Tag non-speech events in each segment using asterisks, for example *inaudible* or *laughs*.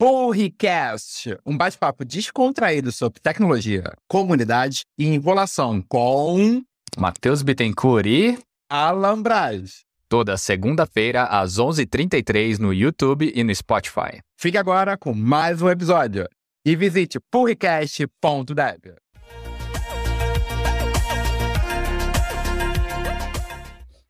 Purricast, um bate-papo descontraído sobre tecnologia, comunidade e enrolação com Matheus Bittencourt e Alan Braz. Toda segunda-feira às 11h33 no YouTube e no Spotify. Fique agora com mais um episódio e visite purricast.dev.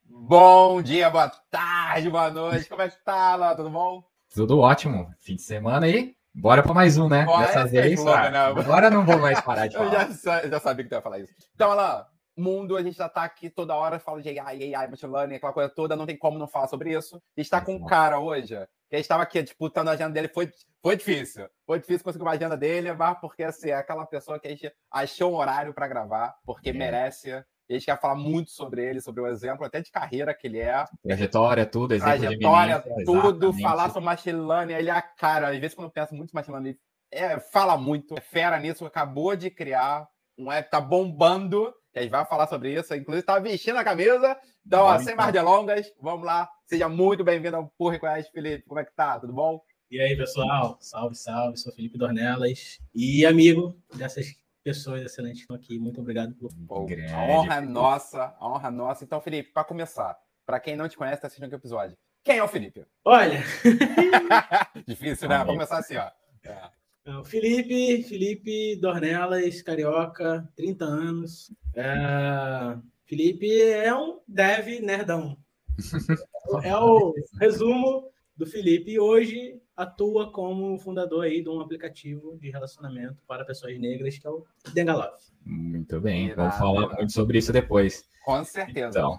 Bom dia, boa tarde, boa noite. Como é que tá, Alan? Tudo bom? Tudo ótimo. Fim de semana aí. Bora para mais um, né? Bora, Dessa é vez. louca, ah, né? Agora não vou mais parar de *laughs* Eu falar. já, sa- já sabia que tu ia falar isso. Então, Alan, mundo, a gente já tá aqui toda hora falando de AI, AI, machine learning, aquela coisa toda, não tem como não falar sobre isso. A gente tá com um cara hoje, que a gente tava aqui disputando a agenda dele, foi, foi difícil. Foi difícil conseguir uma agenda dele, mas porque assim, é aquela pessoa que a gente achou um horário para gravar, porque É. merece. E a gente quer falar muito sobre ele, sobre o exemplo até de carreira que ele é, Trajetória, tudo, exemplo de trajetória, eminência, tudo, exatamente. falar sobre machine learning, ele é a cara. Às vezes, quando eu penso muito em machine learning, ele é, fala muito, é fera nisso, acabou de criar um app, tá bombando, que a gente vai falar sobre isso, inclusive tá vestindo a camisa. Então, ó, sem mais delongas, vamos lá. Seja muito bem-vindo ao Por Request, Felipe. Como é que tá? Tudo bom? E aí, pessoal? Salve, salve. Sou Felipe Dornelas e amigo dessas pessoas excelentes que estão aqui. Muito obrigado por. Pô, a honra é nossa, a honra é nossa. Então, Felipe, para começar, para quem não te conhece, tá assistindo o episódio. Quem é o Felipe? Olha, *laughs* Difícil, né? Vamos começar assim, ó. É. o Felipe, Felipe Dornelas, carioca, 30 anos. É, Felipe é um dev nerdão. *laughs* É o resumo do Felipe e hoje atua como fundador aí de um aplicativo de relacionamento para pessoas negras que é o Dengalove. Muito bem, vamos falar muito sobre isso depois. Com certeza. Então,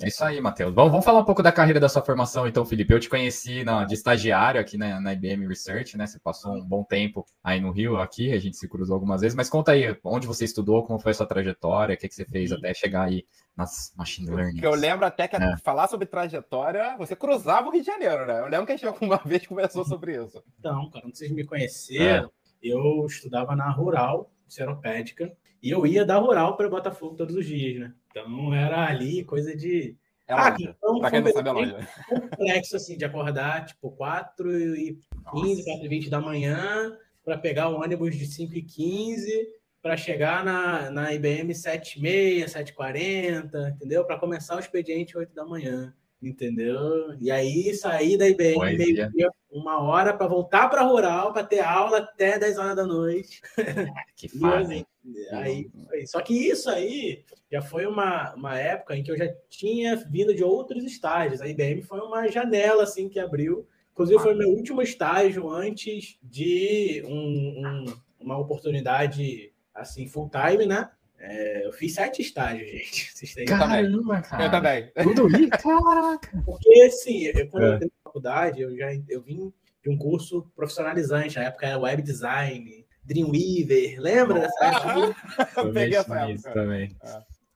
é isso aí, Matheus. Vamos, vamos falar um pouco da carreira da sua formação, então, Felipe. Eu te conheci na- de estagiário aqui na, na IBM Research, né? Você passou um bom tempo aí no Rio, aqui, a gente se cruzou algumas vezes, mas conta aí, onde você estudou, como foi a sua trajetória, o que, que você fez até chegar aí nas machine learning. Eu lembro até que É. falar sobre trajetória, você cruzava o Rio de Janeiro, né? Eu lembro que a gente alguma *laughs* vez conversou sobre isso. Então, cara, não vocês me conheceram, eu estudava na Rural, Seropédica, e eu ia da Rural para Botafogo todos os dias, né? Então era ali coisa de. É Ah, longe. então pra quem não sabe, é longe. complexo, assim, de acordar, tipo, 4 e 15, 4 e 20 da manhã, para pegar o ônibus de 5 e 15 para chegar na, na IBM 7h30, 7h40, entendeu? Para começar o expediente 8 da manhã, entendeu? E aí sair da IBM meio-dia, uma hora para voltar para rural, para ter aula até 10 horas da noite. *laughs* Que fase. aí, foi. Só que isso aí já foi uma, uma época em que eu já tinha vindo de outros estágios. A IBM foi uma janela assim que abriu. Inclusive, foi meu último estágio antes de um- um- uma oportunidade assim full time, né? É, eu fiz sete estágios, gente. *laughs* Vocês têm- Caramba, cara. Eu também. Tudo isso? Caraca. Porque, assim, eu, quando É. eu entrei na faculdade, eu já eu vim de um curso profissionalizante. Na época era web design, Dreamweaver. Lembra dessa época? *laughs* Eu peguei época. também.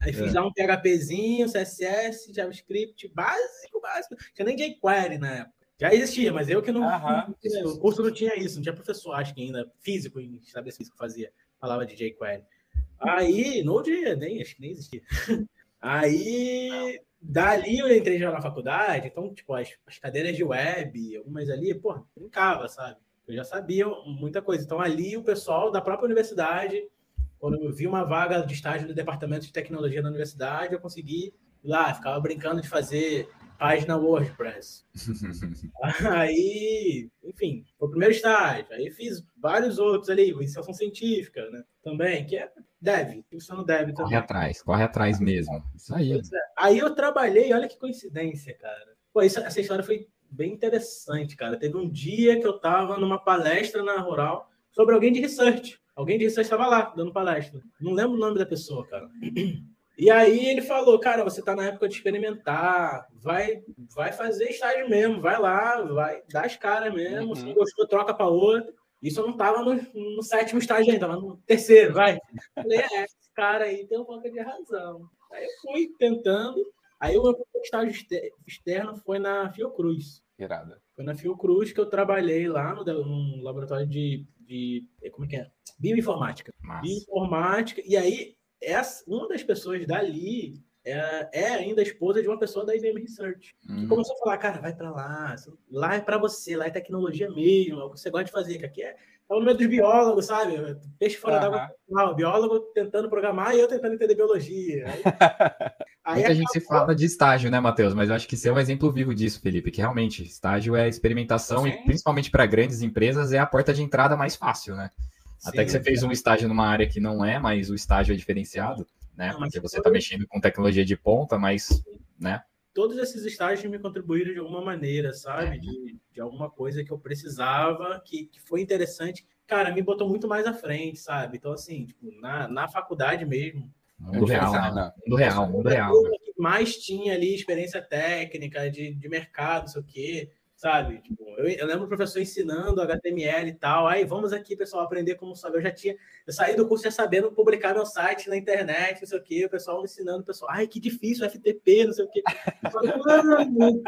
Aí fiz lá um PHPzinho, CSS, JavaScript, básico, básico. Não tinha nem jQuery na época. Já existia, mas eu que não. Aham. não- O curso não tinha isso, não tinha professor, acho que ainda, físico, em estabelecido que fazia, falava de jQuery. Aí, no dia, nem, acho que nem existia. *laughs* Aí, dali eu entrei já na faculdade, então, tipo, as, as cadeiras de web, algumas ali, pô, brincava, sabe? Eu já sabia muita coisa. Então, ali o pessoal da própria universidade, quando eu vi uma vaga de estágio no departamento de tecnologia da universidade, eu consegui ir lá, ficava brincando de fazer página WordPress. *laughs* Aí, enfim, foi o primeiro estágio. Aí fiz vários outros ali, iniciação científica, né? Também, que é dev, função dev Corre também. atrás, corre atrás mesmo. Isso aí. É. Aí eu trabalhei, olha que coincidência, cara. Pô, isso- essa história foi bem interessante, cara. Teve um dia que eu tava numa palestra na Rural sobre alguém de research. Alguém de research estava lá, dando palestra. Não lembro o nome da pessoa, cara. E aí ele falou, cara, você tá na época de experimentar, vai, vai fazer estágio mesmo, vai lá, vai dar as caras mesmo, Uhum. se não gostou, troca para outro. Isso eu não tava no, no sétimo estágio ainda, tava no terceiro, vai. Falei, é, esse cara aí tem um pouco de razão. Aí eu fui tentando, aí o meu estágio exter- externo foi na Fiocruz. Irada. Foi na Fiocruz que eu trabalhei lá no, no laboratório de, de. Como é que é? Bioinformática. Massa. Bioinformática. E aí, essa, uma das pessoas dali é, é ainda a esposa de uma pessoa da IBM Research. Que Hum. começou a falar, cara, vai pra lá, lá é pra você, lá é tecnologia mesmo, é o que você gosta de fazer, que aqui é, é o meio dos biólogos, sabe? Peixe fora Aham. d'água, não, biólogo tentando programar e eu tentando entender biologia. *laughs* Aí, aí Muita gente se acabou- fala de estágio, né, Matheus? Mas eu acho que você é um exemplo vivo disso, Felipe, que realmente estágio é experimentação Sim. e principalmente para grandes empresas é a porta de entrada mais fácil, né? Até que você fez um estágio numa área que não é, mas o estágio é diferenciado, né? Não, Porque você está mexendo com tecnologia de ponta, mas, né? todos esses estágios me contribuíram de alguma maneira, sabe? De, de alguma coisa que eu precisava, que, que foi interessante. Cara, me botou muito mais à frente, sabe? Então, assim, tipo, na, na faculdade mesmo, Mundo real, né? né? Mundo real, mundo real. que mais tinha ali experiência técnica, de, de mercado, não sei o quê, sabe? Tipo, eu, eu lembro o professor ensinando HTML e tal. Aí, vamos aqui, pessoal, aprender como saber. Eu já tinha, eu saí do curso já sabendo publicar meu site na internet, não sei o quê, o pessoal ensinando, o pessoal, ai, que difícil, FTP, não sei o quê. "Mano",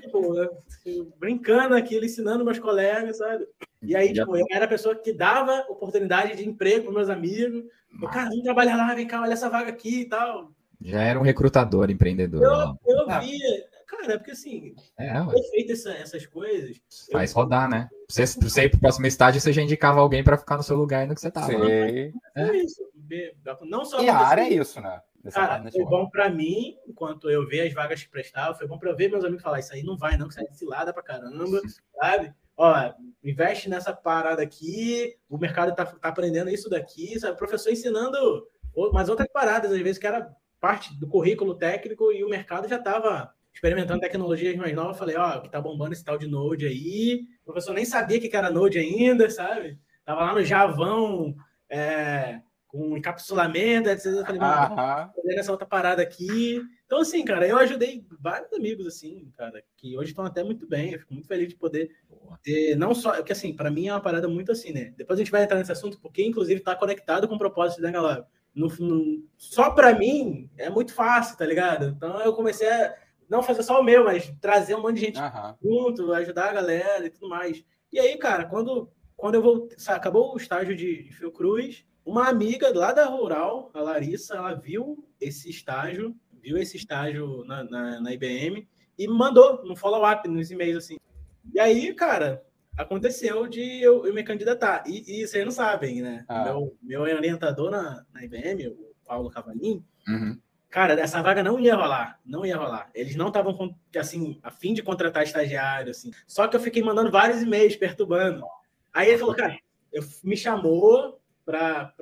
tipo, eu- brincando aquilo, ensinando meus colegas, sabe? E aí, tipo, eu era a pessoa que dava oportunidade de emprego para meus amigos. Eu, cara, vamos trabalhar lá, vem cá, olha essa vaga aqui e tal. Já era um recrutador, empreendedor. né? Eu, eu Ah. via, cara, porque assim, É, feito essa- essas coisas. faz rodar, né? Você, você ir pro próximo estágio, você já indicava alguém para ficar no seu lugar no que você tava. Sei. Foi isso. Be- Não só E a área é isso, né? Dessa Cara, parte foi bom pra mim, enquanto eu ver as vagas que prestava, foi bom pra eu ver meus amigos falar, isso aí não vai não, que isso aí é cilada pra caramba, sabe? Ó, investe nessa parada aqui, o mercado tá, tá aprendendo isso daqui, sabe? O professor ensinando umas outras paradas, às vezes, que era parte do currículo técnico e o mercado já tava experimentando tecnologias mais novas. Falei, ó, que tá bombando esse tal de Node aí. O professor nem sabia o que era Node ainda, sabe? Tava lá no Javão, é, com encapsulamento, etc. Eu falei, Aham. fazer essa outra parada aqui. Então, assim, cara, eu ajudei vários amigos, assim, cara, que hoje estão até muito bem. Eu fico muito feliz de poder ter, não só, porque assim, para mim é uma parada muito assim, né? Depois a gente vai entrar nesse assunto, porque inclusive tá conectado com o propósito da galera. No, no- só para mim é muito fácil, tá ligado? Então eu comecei a não fazer só o meu, mas trazer um monte de gente Aham. junto, ajudar a galera e tudo mais. E aí, cara, quando, quando eu vou. acabou o estágio de, de Fiocruz, uma amiga lá da Rural, a Larissa, ela viu esse estágio, viu esse estágio na, na, na IBM e me mandou no follow-up, nos e-mails, assim. E aí, cara, aconteceu de eu, eu me candidatar. E, e vocês não sabem, né? Ah. Meu, meu orientador na, na IBM, o Paulo Cavalim, Uhum. Cara, essa vaga não ia rolar, não ia rolar. Eles não estavam assim a fim de contratar estagiário, assim. Só que eu fiquei mandando vários e-mails perturbando. Aí ele falou, cara, eu, me chamou para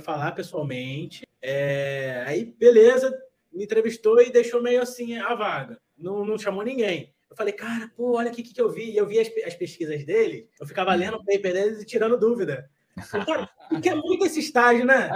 falar pessoalmente. É, aí, beleza, me entrevistou e deixou meio assim a vaga. Não, não chamou ninguém. Eu falei, cara, pô, olha o que, que eu vi. E eu vi as, as pesquisas dele, eu ficava lendo o paper deles e tirando dúvida. Falei, Cara, quer muito esse estágio, né?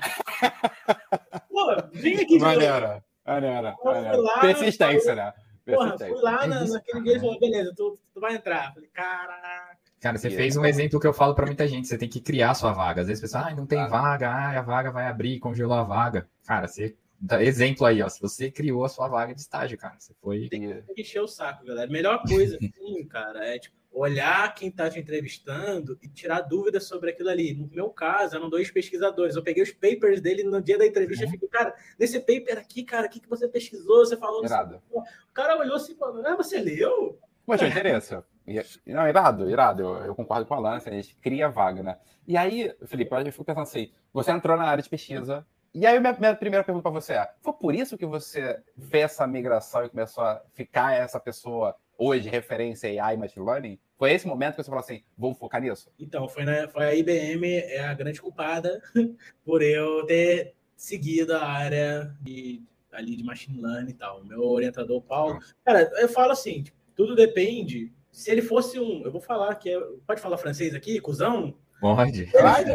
Pô, vem aqui de novo. Maneira. Maneira. fui maneira. lá, Persistência, né? Porra, fui lá na, É naquele dia e falou, beleza, tu, tu vai entrar. Falei, caraca. Cara, você E fez aí? um exemplo que eu falo pra muita gente. Você tem que criar sua vaga. Às vezes a pessoa, ah, não tem Tá. vaga, ah, a vaga vai abrir, congelou a vaga. Cara, você. dá Exemplo aí, ó. Se você criou a sua vaga de estágio, cara. Você foi. Tem que encher o saco, galera. Melhor coisa, *laughs* assim, cara, é tipo, olhar quem tá te entrevistando e tirar dúvidas sobre aquilo ali. No meu caso, eram dois pesquisadores. Eu peguei os papers dele no dia da entrevista e fiquei, cara, nesse paper aqui, cara, o que, que você pesquisou? Você falou. Irado. O cara olhou assim e falou, ah, você leu? Poxa, interessa. Não, irado, irado. Eu, eu concordo com a Lance, a gente cria vaga, né? E aí, Felipe, eu fico pensando assim: você entrou na área de pesquisa. E aí, minha, minha primeira pergunta para você é: foi por isso que você fez essa migração e começou a ficar essa pessoa hoje, referência AI Machine Learning? Foi esse momento que você falou assim: vou focar nisso? Então, foi, na, foi a IBM é a grande culpada *laughs* por eu ter seguido a área de, ali de machine learning e tal. Meu orientador, Paulo. Cara, eu falo assim: tipo, tudo depende. Se ele fosse um. Eu vou falar que. é- pode falar francês aqui, cuzão? Pode.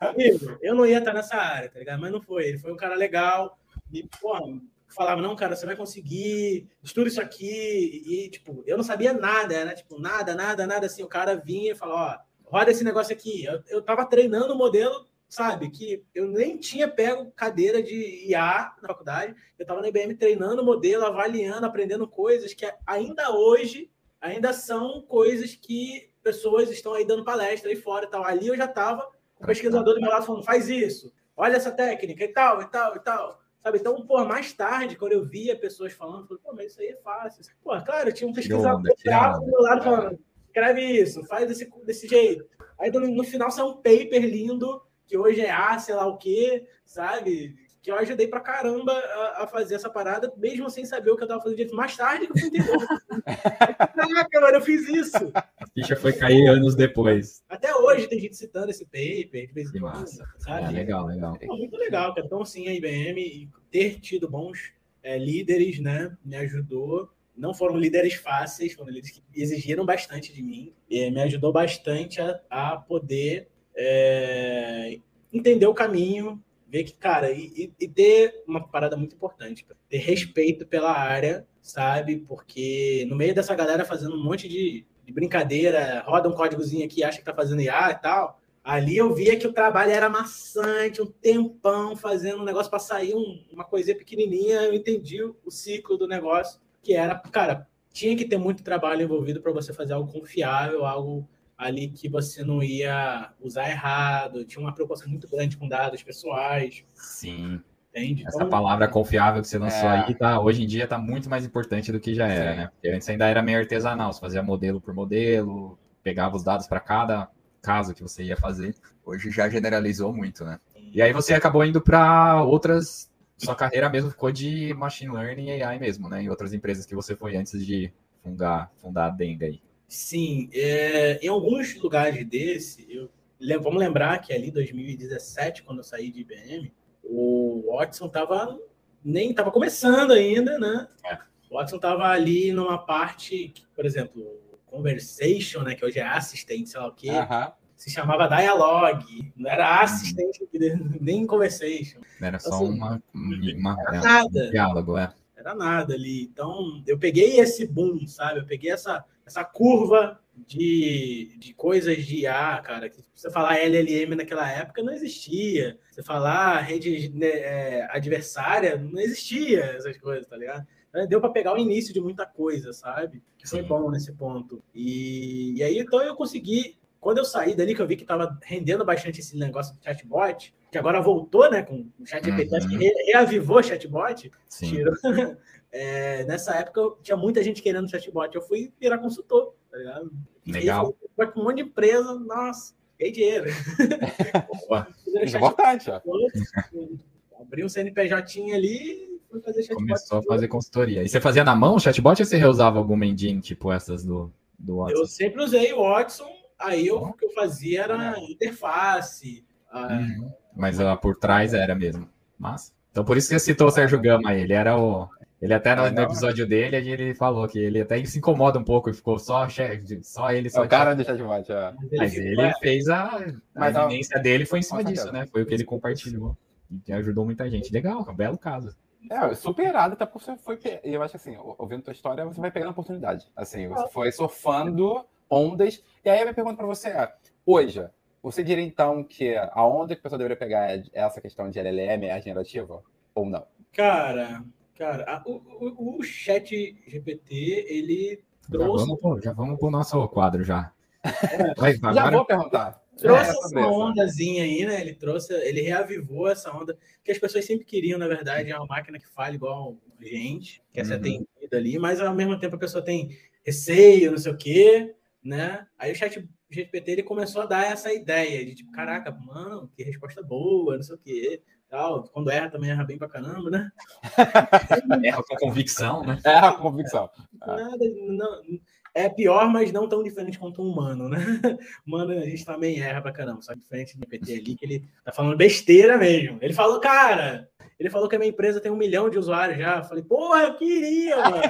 Amigo, Eu não ia estar nessa área, tá ligado? Mas não foi. Ele foi um cara legal. E, porra, falava, não, cara, você vai conseguir, estuda isso aqui. E, tipo, eu não sabia nada, né? Tipo, nada, nada, nada assim. O cara vinha e falava, ó, roda esse negócio aqui. Eu, eu tava treinando o modelo, sabe? Que eu nem tinha pego cadeira de IA na faculdade. Eu tava na IBM treinando o modelo, avaliando, aprendendo coisas que ainda hoje ainda são coisas que pessoas estão aí dando palestra aí fora e tal. Ali eu já tava com o pesquisador do meu lado falando, faz isso, olha essa técnica e tal, e tal, e tal. Sabe? Então, pô, mais tarde, quando eu via pessoas falando, eu falei, pô, mas isso aí é fácil. Pô, claro, tinha um pesquisador do meu lado falando, escreve isso, faz desse, desse jeito. Aí no, no final sai um paper lindo, que hoje é A, sei lá o quê, sabe? Que eu ajudei pra caramba a, a, fazer essa parada, mesmo sem saber o que eu tava fazendo direito. Mais tarde que eu fui entender. *laughs* Caraca, mano, eu fiz isso. A ficha foi cair anos depois. Até hoje tem gente citando esse paper, de em quando, sabe? É, legal, legal. Pô, muito legal, cara. Então, sim, a IBM ter tido bons é, líderes, né, me ajudou. Não foram líderes fáceis, foram líderes que exigiram bastante de mim. E me ajudou bastante a, a poder é, entender o caminho, ver que, cara, e, e, ter uma parada muito importante, ter respeito pela área, sabe? Porque no meio dessa galera fazendo um monte de, de brincadeira, roda um códigozinho aqui, acha que tá fazendo IA e tal. Ali eu via que o trabalho era maçante, um tempão fazendo um negócio para sair um, uma coisinha pequenininha. Eu entendi o ciclo do negócio, que era, cara, tinha que ter muito trabalho envolvido para você fazer algo confiável, algo ali que você não ia usar errado, tinha uma preocupação muito grande com dados pessoais. Sim. Entende? Essa então, palavra confiável que você lançou é... aí, tá, hoje em dia está muito mais importante do que já era, Sim. né? Porque antes ainda era meio artesanal, você fazia modelo por modelo, pegava os dados para cada caso que você ia fazer. Hoje já generalizou muito, né? E aí você acabou indo para outras. Sua carreira mesmo ficou de machine learning e AI mesmo, né? Em outras empresas que você foi antes de fundar, fundar a Denga aí. Sim, é, em alguns lugares desse, eu, vamos lembrar que ali 2017, quando eu saí de IBM, o Watson estava nem estava começando ainda, né? É. O Watson estava ali numa parte, por exemplo, Conversation, né, que hoje é assistente, sei lá o quê, uh -huh. se chamava Dialogue, não era assistente, uh -huh. nem Conversation. Era então, só assim, uma, uma, era nada. um diálogo, é. Era nada ali. Então, eu peguei esse boom, sabe? Eu peguei essa essa curva de, de coisas de IA, cara, que você falar LLM naquela época não existia. Você falar rede né, é, adversária não existia essas coisas, tá ligado? Então, deu para pegar o início de muita coisa, sabe? Que foi Sim. bom nesse ponto. E, e aí, então, eu consegui. Quando eu saí dali, que eu vi que estava rendendo bastante esse negócio do chatbot, que agora voltou, né, com o chat GPT, uhum. que reavivou o chatbot, Sim. tirou, *laughs* é, nessa época tinha muita gente querendo chatbot. Eu fui virar consultor, tá ligado? Legal. Com um monte de empresa, nossa, ganhei dinheiro. *laughs* é importante, ó. Abri um CNPJ ali fui fazer chatbot. Começou a fazer consultoria. E você fazia na mão o chatbot ou você reusava alguma engine, tipo essas do, do Watson? Eu sempre usei o Watson, aí eu, o que eu fazia era interface. Uhum. Mas lá por trás era mesmo. Massa. Então por isso que você citou o Sérgio Gama aí. Ele era o ele até no, no, episódio dele, ele falou que ele até se incomoda um pouco, ficou só, só ele. Só o cara do chatbot, é. Mas ele fez a, a evidência dele foi em cima disso, né? Foi o que ele compartilhou. E ajudou muita gente. Legal, um belo caso. É, superado, até porque você foi. E eu acho assim, ouvindo tua história, você vai pegando oportunidade. Assim, você foi surfando ondas. E aí a minha pergunta para você é: hoje, você diria então que a onda que a pessoa deveria pegar é essa questão de LLM, é generativa? Ou não? Cara, Cara, a, o, o, o, chat GPT, ele trouxe. Já vamos, pro, já vamos pro nosso quadro já. É, Vai, já agora... vou perguntar. Trouxe é, essa ondazinha aí, né? Ele trouxe, ele reavivou essa onda que as pessoas sempre queriam, na verdade, é uma máquina que fala igual a gente, quer uhum. ser atendida ali, mas ao mesmo tempo a pessoa tem receio, não sei o quê, né? Aí o chat GPT ele começou a dar essa ideia de tipo, caraca, mano, que resposta boa, não sei o quê tal. Quando erra, também erra bem pra caramba, né? *laughs* erra com convicção, né? Erra com convicção. Nada, não, é pior, mas não tão diferente quanto um humano, né? *laughs* Humano, a gente também erra pra caramba. Só diferente do PT ali, que ele tá falando besteira mesmo. Ele falou, cara, ele falou que a minha empresa tem um milhão de usuários já. Eu falei, porra, eu queria, mano.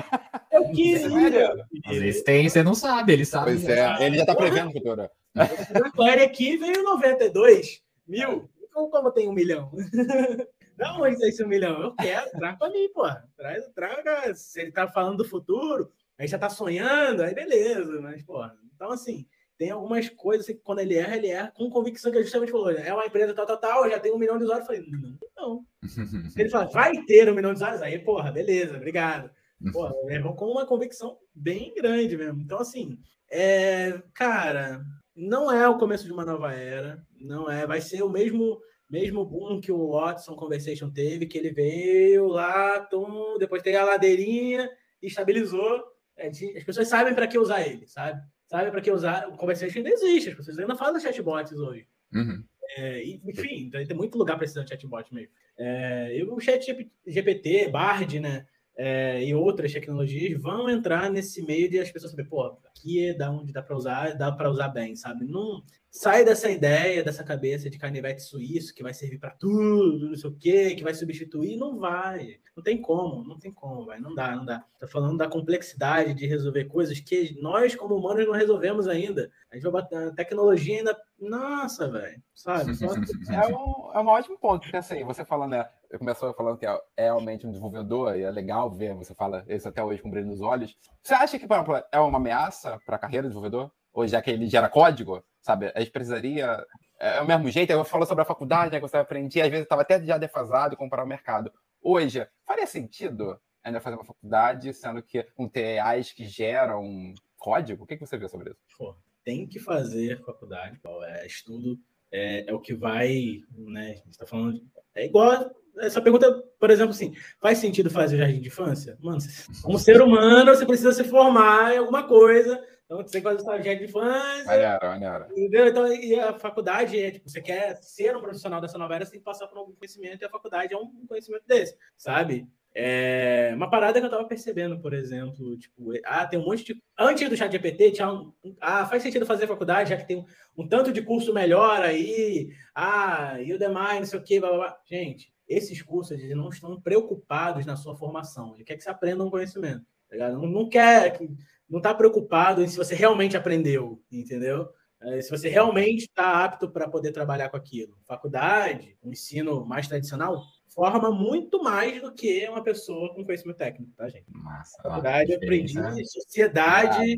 Eu *laughs* queria. Eles têm, você não sabe, ele sabe. Pois é, ele já tá prevendo, doutora. A query aqui veio 92 mil como, como tem um milhão? *laughs* Não, onde tem esse um milhão? Eu quero, traga pra mim, pô. Traz, traga. Se ele tá falando do futuro, aí já tá sonhando, aí beleza, mas, pô. Então, assim, tem algumas coisas que quando ele erra, ele erra com convicção que a justamente falou. É uma empresa tal, tal, tal, já tem um milhão de usuários. Eu falei, não, não. *laughs* ele fala, vai ter um milhão de usuários? Aí, porra, beleza, obrigado. Porra, errou *laughs* com uma convicção bem grande mesmo. Então, assim, é, cara, não é o começo de uma nova era, não é, vai ser o mesmo mesmo boom que o Watson Conversation teve, que ele veio lá, tum, depois teve a ladeirinha estabilizou. É, as pessoas sabem para que usar ele, sabe? Sabem para que usar. O Conversation ainda existe, as pessoas ainda falam chatbots hoje. Uhum. É, enfim, então tem muito lugar precisando de chatbot mesmo. É, e o chat GPT, Bard, né? É, e outras tecnologias vão entrar nesse meio de as pessoas saber, pô, aqui é da onde dá para usar, dá para usar bem, sabe? Não, sai dessa ideia, dessa cabeça de canivete suíço que vai servir para tudo, não sei o quê, que vai substituir, não vai. Não tem como, não tem como, vai, não dá, não dá. Tá falando da complexidade de resolver coisas que nós como humanos não resolvemos ainda. A gente vai bater, a tecnologia ainda, nossa, velho, sabe? Só... é, *laughs* um, é um ótimo ponto, porque assim, você falando, né, começou falando que é, é realmente um desenvolvedor e é legal ver, você fala isso até hoje com brilho nos olhos. Você acha que, por exemplo, é uma ameaça para a carreira de desenvolvedor? Ou já que ele gera código? sabe? A gente precisaria. É, é o mesmo jeito, eu falo sobre a faculdade, né, que você aprendia, às vezes estava até já defasado comparar o mercado. Hoje, faria sentido ainda fazer uma faculdade, sendo que com TAs que geram código? O que, que você vê sobre isso? Pô, tem que fazer faculdade, é, estudo é, é, o que vai, né? A gente está falando. É igual essa pergunta, por exemplo, assim, faz sentido fazer jardim de infância? Mano, como ser humano, você precisa se formar em alguma coisa então, você tem que fazer o estagiário de infância. Maneiro, maneiro. Entendeu? Então, e a faculdade é, tipo, você quer ser um profissional dessa nova era, você tem que passar por algum conhecimento, e a faculdade é um conhecimento desse, sabe? É uma parada que eu tava percebendo, por exemplo, tipo, ah, tem um monte de. Antes do chat GPT, tinha um. Ah, faz sentido fazer faculdade, já que tem um, um tanto de curso melhor aí. Ah, e o demais, não sei o quê, blá, blá, blá. Gente, esses cursos eles não estão preocupados na sua formação. Ele quer que você aprenda um conhecimento. Tá não, não quer que não está preocupado em se você realmente aprendeu, entendeu? É, se você realmente está apto para poder trabalhar com aquilo. Faculdade, ensino mais tradicional, forma muito mais do que uma pessoa com conhecimento técnico, tá, gente? Massa, Faculdade, eu aprendi sociedade,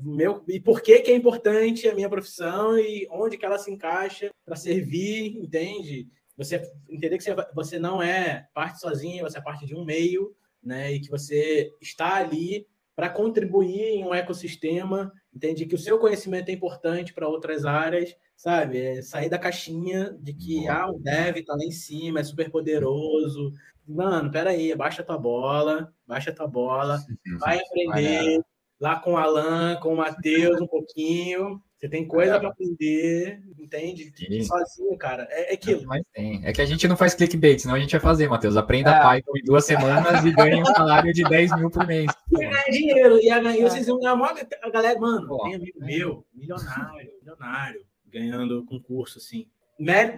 meu, e por que, que é importante a minha profissão e onde que ela se encaixa para servir, entende? Você entender que você, você não é parte sozinha, você é parte de um meio, né? E que você está ali para contribuir em um ecossistema, entende que o seu conhecimento é importante para outras áreas, sabe? É sair da caixinha de que ah, o dev está lá em cima, é super poderoso. Mano, peraí, baixa tua bola, baixa tua bola, vai aprender lá com o Alan, com o Matheus um pouquinho, você tem coisa é. para aprender, entende? Sim. Sozinho, cara. É, é aquilo. Mas tem. É que a gente não faz clickbait, senão a gente vai fazer, Matheus. Aprenda é. Python em duas semanas e ganha um salário de 10 mil por mês. E ganhar dinheiro. E, a, e vocês vão ganhar uma. A galera, mano, Pô, tem amigo meu, milionário, milionário, ganhando concurso, assim.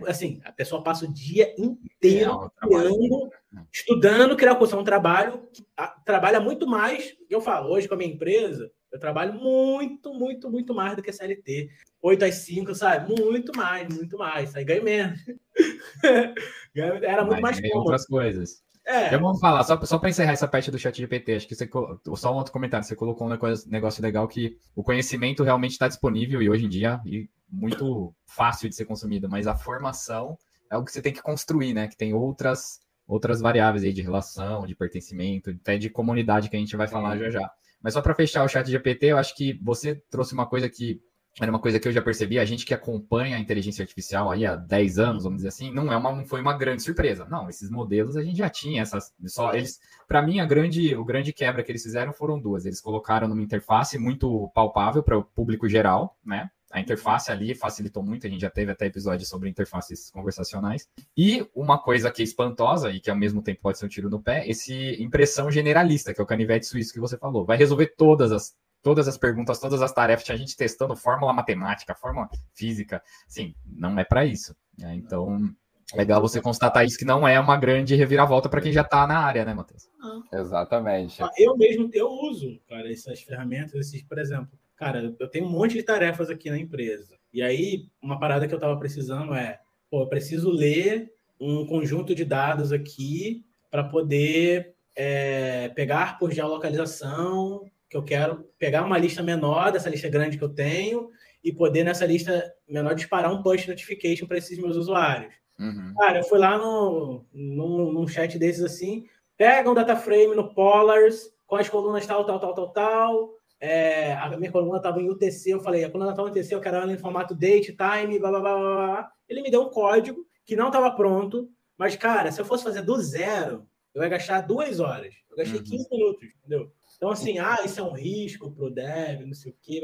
Assim, a pessoa passa o dia inteiro criando, estudando, criar curso. É um trabalho que trabalha muito mais. Eu falo, hoje com a minha empresa, eu trabalho muito, muito, muito mais do que CLT. 8 às 5, sabe? Muito mais, muito mais. Aí ganho menos. *laughs* Era muito Mas mais cômodo. outras coisas. É. Eu vou falar, só, só para encerrar essa parte do chat GPT, acho que você só um outro comentário, você colocou um negócio, legal que o conhecimento realmente está disponível e hoje em dia e muito fácil de ser consumido, mas a formação é o que você tem que construir, né? Que tem outras outras variáveis aí de relação, de pertencimento, até de comunidade que a gente vai falar já já. Mas só para fechar o chat GPT, eu acho que você trouxe uma coisa que era uma coisa que eu já percebi, a gente que acompanha a inteligência artificial aí há 10 anos, vamos dizer assim, não é uma, foi uma grande surpresa. Não, esses modelos a gente já tinha essas só eles, para mim a grande o grande quebra que eles fizeram foram duas. Eles colocaram numa interface muito palpável para o público geral, né? A interface ali facilitou muito, a gente já teve até episódios sobre interfaces conversacionais. E uma coisa que é espantosa e que ao mesmo tempo pode ser um tiro no pé, esse impressão generalista, que é o canivete suíço que você falou. Vai resolver todas as todas as perguntas, todas as tarefas, tinha gente testando fórmula matemática, fórmula física. Sim, não é para isso. Né? Então, legal você constatar isso que não é uma grande reviravolta para quem já está na área, né, Matheus? Exatamente. Eu mesmo eu uso, cara, essas ferramentas, esses, por exemplo, cara, eu tenho um monte de tarefas aqui na empresa. E aí, uma parada que eu estava precisando é, pô, eu preciso ler um conjunto de dados aqui para poder é, pegar por geolocalização, que eu quero pegar uma lista menor dessa lista grande que eu tenho e poder nessa lista menor disparar um push notification para esses meus usuários. Uhum. Cara, eu fui lá no, no, num chat desses assim, pega um data frame no Polars com as colunas tal, tal, tal, tal, tal, é, a minha coluna estava em UTC, eu falei, a coluna estava em UTC, eu quero ela em formato date, time, blá, blá, blá, blá, Ele me deu um código que não estava pronto, mas, cara, se eu fosse fazer do zero, eu ia gastar duas horas. Eu gastei uhum. 15 minutos, entendeu? Então, assim, ah, isso é um risco pro dev, não sei o quê.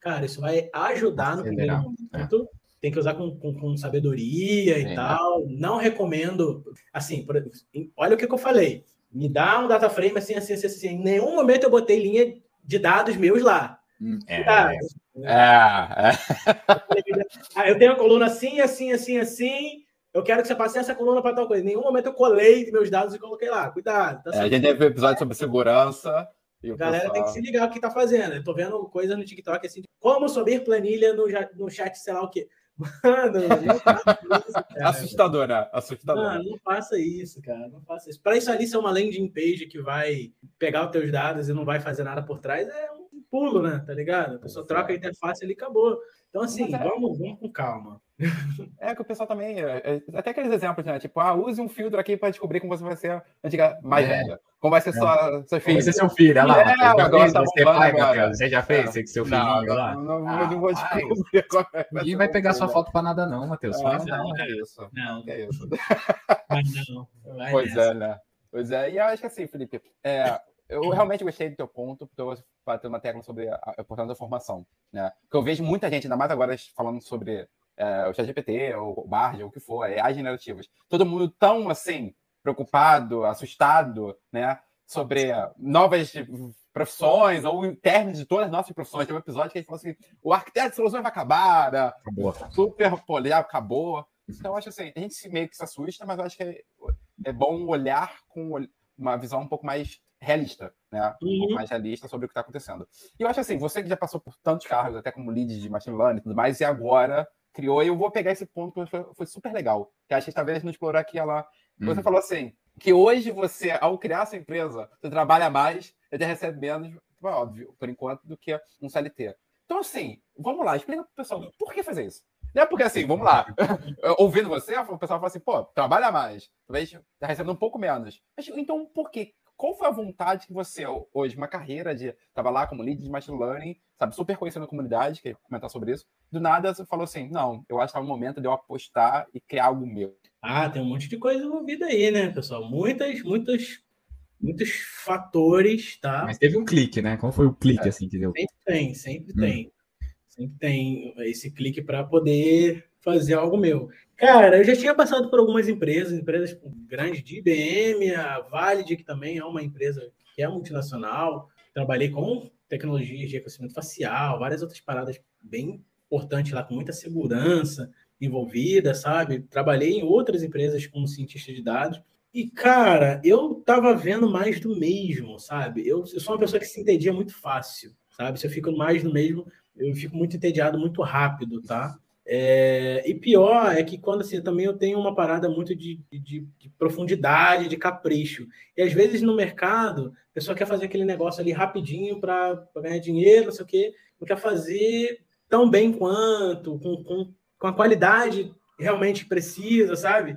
Cara, isso vai ajudar no primeiro momento. É. Tem que usar com, com, com sabedoria e tal. Não recomendo. Assim, olha o que, que, eu falei. Me dá um data frame assim, assim, assim, assim. Em nenhum momento eu botei linha de dados meus lá. Hum, é, é, é. eu tenho a coluna assim, assim, assim, assim. Eu quero que você passe essa coluna para tal coisa. Em nenhum momento eu colei meus dados e coloquei lá. Cuidado. Tá é, a gente teve um episódio sobre segurança. a galera pessoal... tem que se ligar o que tá fazendo. Eu tô vendo coisa no TikTok assim, como subir planilha no, no chat, sei lá o quê. Mano, não faça isso, cara. Assustador, né? Assustador. Mano, não faça isso, cara. Não faça isso. Para isso ali ser uma landing page que vai pegar os teus dados e não vai fazer nada por trás, é um pulo, né? Tá ligado? A pessoa troca a interface ali e acabou. Então, assim, é... vamos, vamos com calma. É que o pessoal também. É, é, até aqueles exemplos, né? Tipo, ah, use um filtro aqui para descobrir como você vai ser antiga, mais é. velha. Como vai ser é. sua, seu filho. Vai ser seu filho, olha lá. É, agora tá você, pai, agora. você já fez? Você, seu filhinho não, lá? Não, não, ah, não vou descobrir. Vai Ninguém vai pegar sua foto para nada, não, Matheus. Ah, não, não, é isso. Não, é isso. Mas não. Pois é, né? Pois é. E eu acho que assim, Felipe, é, eu realmente gostei do teu ponto, porque eu bater uma tecla sobre a importância da formação. Né? Porque eu vejo muita gente, ainda mais agora falando sobre é, o ChatGPT, ou o Bard, ou o que for, AI generativas. Todo mundo tão, assim, preocupado, assustado, né? Sobre novas profissões, ou em termos de todas as nossas profissões. Tem um episódio que a gente falou assim, o arquiteto de soluções vai acabar, né? Acabou. Super poliar, acabou. Então, eu acho assim, a gente meio que se assusta, mas eu acho que é, é bom olhar com uma visão um pouco mais realista, né? Um pouco uhum. mais realista sobre o que está acontecendo. E eu acho assim, você que já passou por tantos cargos, até como lead de machine learning e tudo mais, e agora criou, e eu vou pegar esse ponto que foi, foi super legal, que acho que talvez não explorar aqui ela. Você uhum. falou assim, que hoje você, ao criar sua empresa, você trabalha mais, você recebe menos, óbvio, por enquanto, do que um CLT. Então, assim, vamos lá, explica pro pessoal, por que fazer isso? Não é porque assim, vamos lá, *laughs* ouvindo você, o pessoal fala assim, pô, trabalha mais, talvez tá recebendo um pouco menos. Mas, então, por quê? Qual foi a vontade que você, hoje, uma carreira de trabalhar como lead de machine learning, sabe, super conhecendo a comunidade, que comentar sobre isso, do nada você falou assim, não, eu acho que é o momento de eu apostar e criar algo meu. Ah, tem um monte de coisa envolvida aí, né, pessoal? Muitas, muitas, muitos fatores, tá? Mas teve um clique, né? Qual foi o clique, é, assim, que deu? Sempre tem, sempre hum. tem. Sempre tem esse clique para poder fazer algo meu. Cara, eu já tinha passado por algumas empresas, empresas grandes de IBM, a Valid, que também é uma empresa que é multinacional. Trabalhei com tecnologias de reconhecimento facial, várias outras paradas bem importantes lá, com muita segurança envolvida, sabe? Trabalhei em outras empresas como cientista de dados. E, cara, eu tava vendo mais do mesmo, sabe? Eu, eu sou uma pessoa que se entendia muito fácil, sabe? Se eu fico mais do mesmo, eu fico muito entediado muito rápido, tá? É, e pior é que quando assim, também eu tenho uma parada muito de, de, de, profundidade, de capricho. E às vezes no mercado, a pessoa quer fazer aquele negócio ali rapidinho para ganhar dinheiro, não sei o quê, não quer fazer tão bem quanto, com, com, com a qualidade realmente precisa, sabe?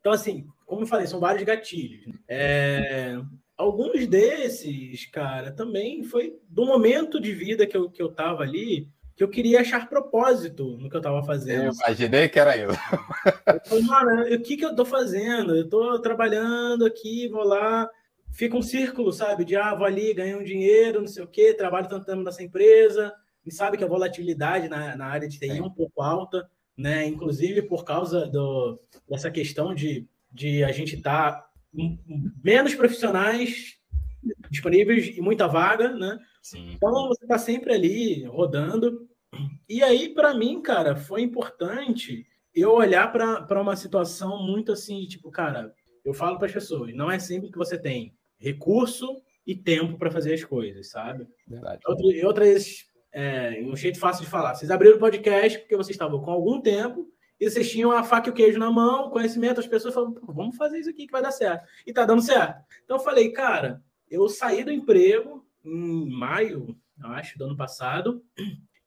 Então, assim, como eu falei, são vários gatilhos. É, alguns desses, cara, também foi do momento de vida que eu, que eu ali que eu queria achar propósito no que eu estava fazendo. Eu imaginei que era eu. eu falei, mano, o que, que eu estou fazendo? Eu estou trabalhando aqui, vou lá, fica um círculo, sabe? De, ah, vou ali, ganho um dinheiro, não sei o quê, trabalho tanto tempo nessa empresa, e sabe que a volatilidade na, na área de TI é um pouco alta, né? Inclusive por causa do, dessa questão de, de a gente estar tá menos profissionais disponíveis e muita vaga, né? Sim. Então você está sempre ali rodando. E aí, para mim, cara, foi importante eu olhar para uma situação muito assim, tipo, cara, eu falo para as pessoas, não é sempre que você tem recurso e tempo para fazer as coisas, sabe? Verdade. Outra, e outras, é, um jeito fácil de falar. Vocês abriram o podcast porque vocês estavam com algum tempo e vocês tinham a faca e o queijo na mão, conhecimento, as pessoas falaram, vamos fazer isso aqui que vai dar certo. E tá dando certo. Então eu falei, cara, eu saí do emprego em maio, acho, do ano passado,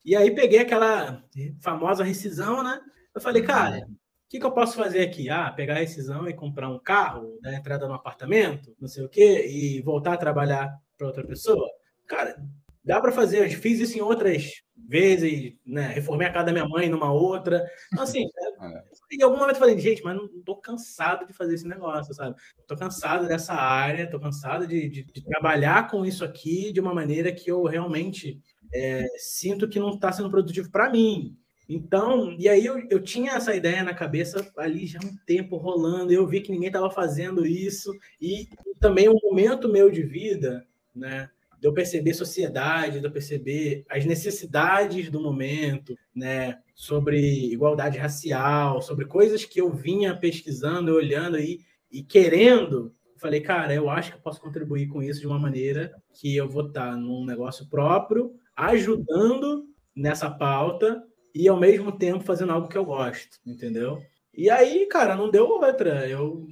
e aí peguei aquela famosa rescisão, né? Eu falei, cara, o que, que eu posso fazer aqui? Ah, pegar a rescisão e comprar um carro, dar entrada no apartamento, não sei o quê, e voltar a trabalhar para outra pessoa? Cara, dá para fazer. Eu fiz isso em outras vezes, né? Reformei a casa da minha mãe numa outra. Então, assim, é, em algum momento eu falei, gente, mas não tô cansado de fazer esse negócio, sabe? Tô cansado dessa área, tô cansado de, de, de trabalhar com isso aqui de uma maneira que eu realmente é, sinto que não está sendo produtivo para mim. Então, e aí eu, eu tinha essa ideia na cabeça ali já um tempo rolando, eu vi que ninguém estava fazendo isso, e também um momento meu de vida, né? De eu perceber sociedade, de eu perceber as necessidades do momento, né, sobre igualdade racial, sobre coisas que eu vinha pesquisando, olhando e, e querendo. Falei, cara, eu acho que eu posso contribuir com isso de uma maneira que eu vou estar num negócio próprio, ajudando nessa pauta e ao mesmo tempo fazendo algo que eu gosto, entendeu? E aí, cara, não deu outra. Eu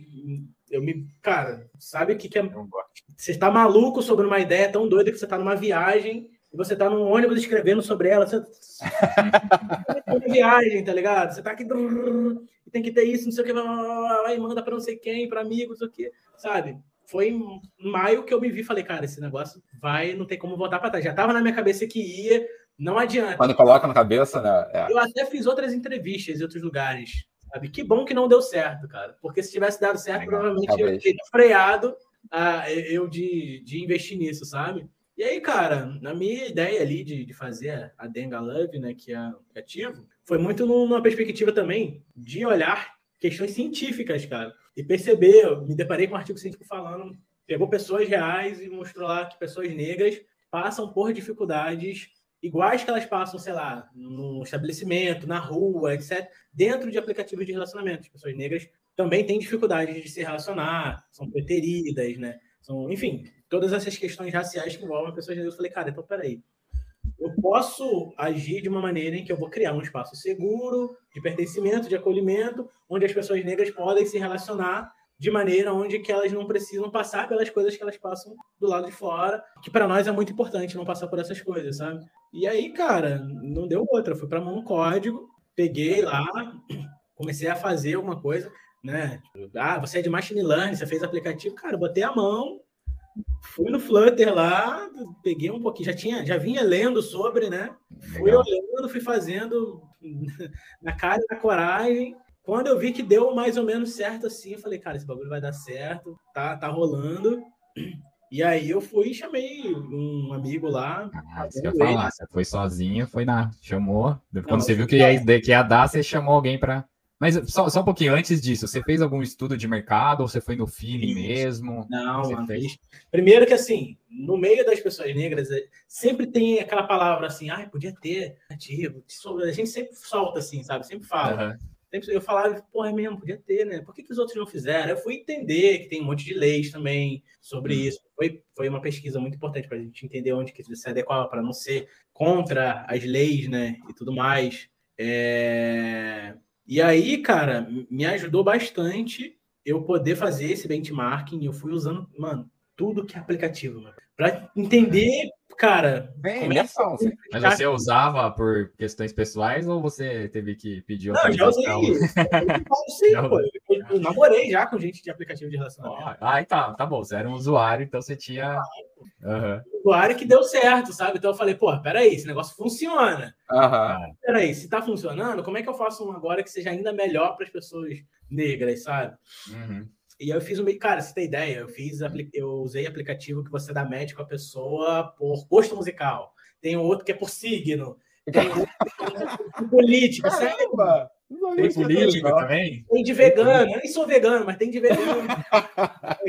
eu me. Cara, sabe o que, que é. Você está maluco sobre uma ideia tão doida que você está numa viagem e você está num ônibus escrevendo sobre ela. Você. viagem, tá ligado? Você tá aqui. Tem que ter isso, não sei o que. Aí manda para não sei quem, para amigos, não sei o que. Sabe? Foi em maio que eu me vi e falei, cara, esse negócio vai, não tem como voltar para trás. Já tava na minha cabeça que ia, não adianta. Quando coloca na cabeça, né? É. Eu até fiz outras entrevistas em outros lugares Sabe? Que bom que não deu certo, cara. Porque se tivesse dado certo, Legal, provavelmente talvez. eu teria freado uh, eu de, de investir nisso, sabe? E aí, cara, na minha ideia ali de, de fazer a Denga Love, né, que é aplicativo, foi muito numa perspectiva também de olhar questões científicas, cara. E perceber, eu me deparei com um artigo científico falando, pegou pessoas reais e mostrou lá que pessoas negras passam por dificuldades iguais que elas passam, sei lá, no estabelecimento, na rua, etc., dentro de aplicativos de relacionamento. As pessoas negras também têm dificuldade de se relacionar, são preteridas, né? São, enfim, todas essas questões raciais que envolvem pessoas negras. Eu falei, cara, então peraí. Eu posso agir de uma maneira em que eu vou criar um espaço seguro, de pertencimento, de acolhimento, onde as pessoas negras podem se relacionar de maneira onde que elas não precisam passar pelas coisas que elas passam do lado de fora, que para nós é muito importante não passar por essas coisas, sabe? E aí, cara, não deu outra, fui para mão no código, peguei lá, *clears throat* comecei a fazer alguma coisa, né? Ah, você é de machine learning, você fez aplicativo, cara, botei a mão, fui no Flutter lá, peguei um pouquinho, já tinha, já vinha lendo sobre, né? Fui olhando, fui fazendo *laughs* na cara e na coragem, quando eu vi que deu mais ou menos certo assim, eu falei, cara, esse bagulho vai dar certo, tá, tá rolando. E aí eu fui e chamei um amigo lá. Ah, isso que eu ia falar, você foi sozinho, foi na. Chamou. Quando Não, você viu que ia, que ia dar, você chamou alguém para mas só, só um pouquinho antes disso, você fez algum estudo de mercado ou você foi no feeling mesmo? Não, não fez? Primeiro que assim, no meio das pessoas negras, é, sempre tem aquela palavra assim, ah, podia ter ativo. A gente sempre solta assim, sabe? Sempre fala. Uhum eu falava, porra, é mesmo, podia ter, né? Por que, que os outros não fizeram? Eu fui entender que tem um monte de leis também sobre isso. Foi, foi uma pesquisa muito importante para a gente entender onde que se adequava para não ser contra as leis, né? E tudo mais. É... E aí, cara, me ajudou bastante eu poder fazer esse benchmarking. Eu fui usando, mano, tudo que é aplicativo, para entender Cara, Bem, é Mas você usava por questões pessoais ou você teve que pedir Não, já usei. eu, *laughs* pô. eu namorei já com gente de aplicativo de relacionamento. Ah, tá, tá bom. Você era um usuário, então você tinha. Uhum. Usuário que deu certo, sabe? Então eu falei, pô, peraí, esse negócio funciona. Uhum. Peraí, se tá funcionando, como é que eu faço um agora que seja ainda melhor para as pessoas negras, sabe? Uhum. E eu fiz um meio. Cara, você tem ideia? Eu fiz eu usei aplicativo que você dá médico a pessoa por gosto musical. Tem outro que é por signo. Tem por *laughs* política, sério? Tem política também? Tem de vegano. Eu nem sou vegano, mas tem de vegano. *laughs* tá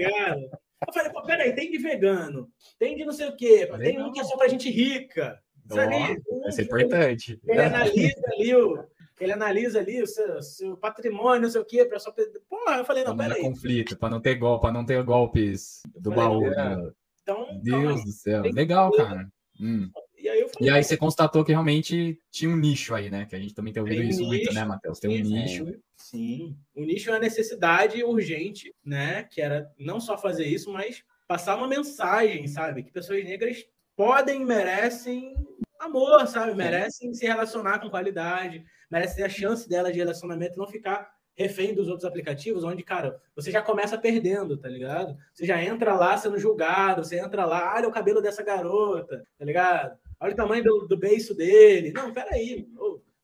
Eu falei, pô, peraí, tem de vegano, tem de não sei o quê, tem um que é só pra gente rica. Sabe? Isso é importante. Ele analisa ali o, ele analisa ali o seu, seu patrimônio, não sei o quê, para só. Porra, eu falei, não, peraí. conflito, para não ter golpe, para não ter golpes do falei, baú. É. Né? Então, Deus do céu. Legal, cara. Hum. E aí, falei, e aí você constatou que realmente tinha um nicho aí, né? Que a gente também tem ouvido tem isso nicho, muito, né, Matheus? Tem um nicho. Sim. O nicho é uma necessidade urgente, né? Que era não só fazer isso, mas passar uma mensagem, sabe? Que pessoas negras podem, merecem amor, sabe? Merecem se relacionar com qualidade, merecem ter a chance dela de relacionamento não ficar refém dos outros aplicativos, onde, cara, você já começa perdendo, tá ligado? Você já entra lá sendo julgado, você entra lá, olha o cabelo dessa garota, tá ligado? olha o tamanho do, do beiço dele. Não, peraí.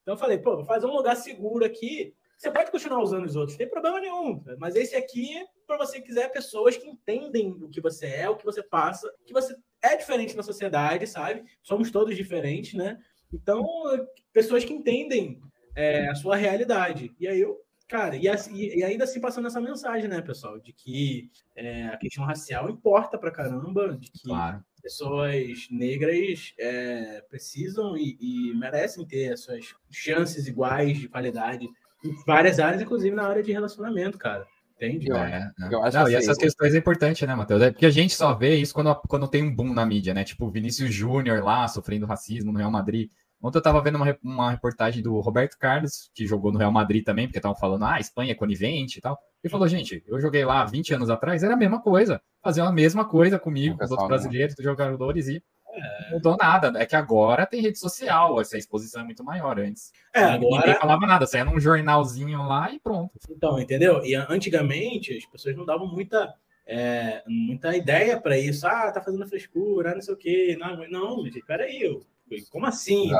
Então eu falei, pô, vou fazer um lugar seguro aqui. Você pode continuar usando os outros, não tem problema nenhum. Mas esse aqui, para você quiser, pessoas que entendem o que você é, o que você passa, que você é diferente na sociedade, sabe? Somos todos diferentes, né? Então, pessoas que entendem é, a sua realidade. E aí eu, cara, e, assim, e, ainda assim passando essa mensagem, né, pessoal, de que é, a questão racial importa pra caramba, de que claro. pessoas negras é, precisam e, e, merecem ter as suas chances iguais de qualidade em várias áreas, inclusive na área de relacionamento, cara. Entende? É, é. Eu acho não, assim, e essas questões é importante, né, Matheus? É porque a gente só vê isso quando, quando tem um boom na mídia, né? Tipo, o Vinícius Júnior lá sofrendo racismo no Real Madrid. Ontem eu tava vendo uma, uma reportagem do Roberto Carlos, que jogou no Real Madrid também, porque estavam falando, ah, Espanha é conivente e tal. Ele falou, gente, eu joguei lá 20 anos atrás, era a mesma coisa. Fazer a mesma coisa comigo, com os outros brasileiros, os jogadores, e é. não mudou nada. É que agora tem rede social, essa exposição é muito maior antes. É, agora... Ninguém falava nada, saia num jornalzinho lá e pronto. Então, entendeu? E antigamente as pessoas não davam muita. É, muita ideia para isso. Ah, tá fazendo frescura, não sei o quê. Não, não gente, peraí, eu como assim?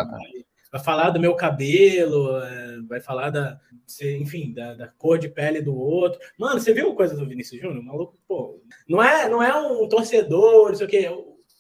Vai falar do meu cabelo, é, vai falar da, enfim, da, da, cor de pele do outro. Mano, você viu coisa do Vinícius Júnior? Maluco, pô, não é, não é um torcedor, não sei o quê.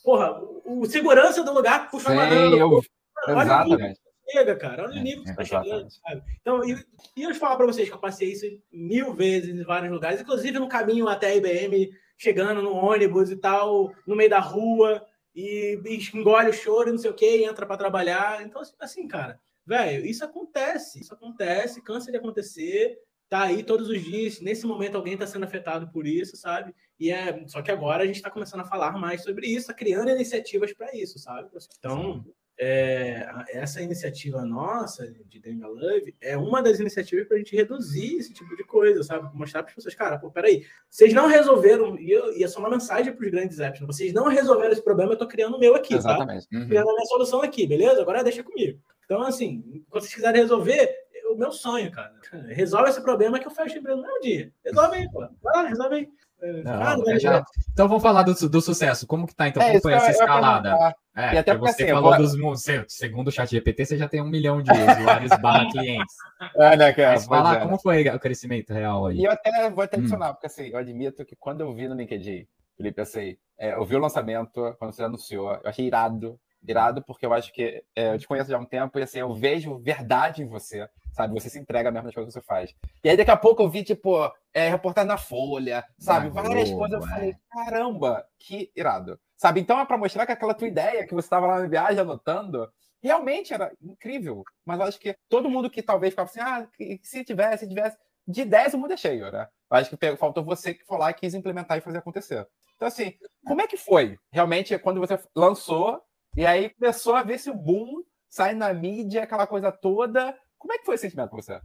Porra, o segurança do lugar puxa mandando. Eu... Exatamente. Chega, cara. Olha o nível que você tá chegando, sabe? Então, e, e eu falar para vocês que eu passei isso mil vezes em vários lugares, inclusive no caminho até a IBM, chegando no ônibus e tal, no meio da rua e, e engole o choro, não sei o que, entra para trabalhar. Então, assim, assim, cara, velho, isso acontece, isso acontece, cansa de acontecer, tá aí todos os dias. Nesse momento, alguém está sendo afetado por isso, sabe? E é só que agora a gente está começando a falar mais sobre isso, tá criando iniciativas para isso, sabe? Então, é, essa iniciativa nossa de Denga Love é uma das iniciativas para a gente reduzir esse tipo de coisa, sabe? Mostrar para as pessoas, cara, pô, peraí, vocês não resolveram, e, eu, e é só uma mensagem para os grandes apps, vocês não resolveram esse problema, eu estou criando o meu aqui, Exatamente. Uhum. Criando a minha solução aqui, beleza? Agora deixa comigo. Então, assim, quando vocês quiserem resolver, é o meu sonho, cara. Resolve esse problema que eu fecho a empresa no meu dia. Resolve aí, pô. Vai lá, resolve aí. Não, já... Então vamos falar do, do sucesso. Como que tá, então? É, como foi essa escalada? É, e até porque você assim, falou agora... dos. Segundo o chat GPT, você já tem um milhão de usuários *laughs* barra clientes. É, né, cara? Mas fala é. como foi o crescimento real aí. E eu até vou até hum. adicionar, hum. porque assim, eu admito que quando eu vi no LinkedIn, Felipe, assim, é, eu vi o lançamento, quando você anunciou, eu achei irado, irado, porque eu acho que é, eu te conheço já há um tempo e assim, eu vejo verdade em você sabe? Você se entrega mesmo nas coisas que você faz. E aí, daqui a pouco, eu vi, tipo, é, reportagem na Folha, sabe? Ah, Várias coisas. Eu falei, caramba, que irado. Sabe? Então é para mostrar que aquela tua ideia que você estava lá na viagem anotando, realmente era incrível. Mas acho que todo mundo que talvez ficava assim, ah, se tivesse, se tivesse. De 10 o mundo é cheio, né? Acho que faltou você que foi lá e quis implementar e fazer acontecer. Então, assim, como é que foi? Realmente, quando você lançou, e aí começou a ver esse boom, sai na mídia, aquela coisa toda, como é que foi esse sentimento pra você?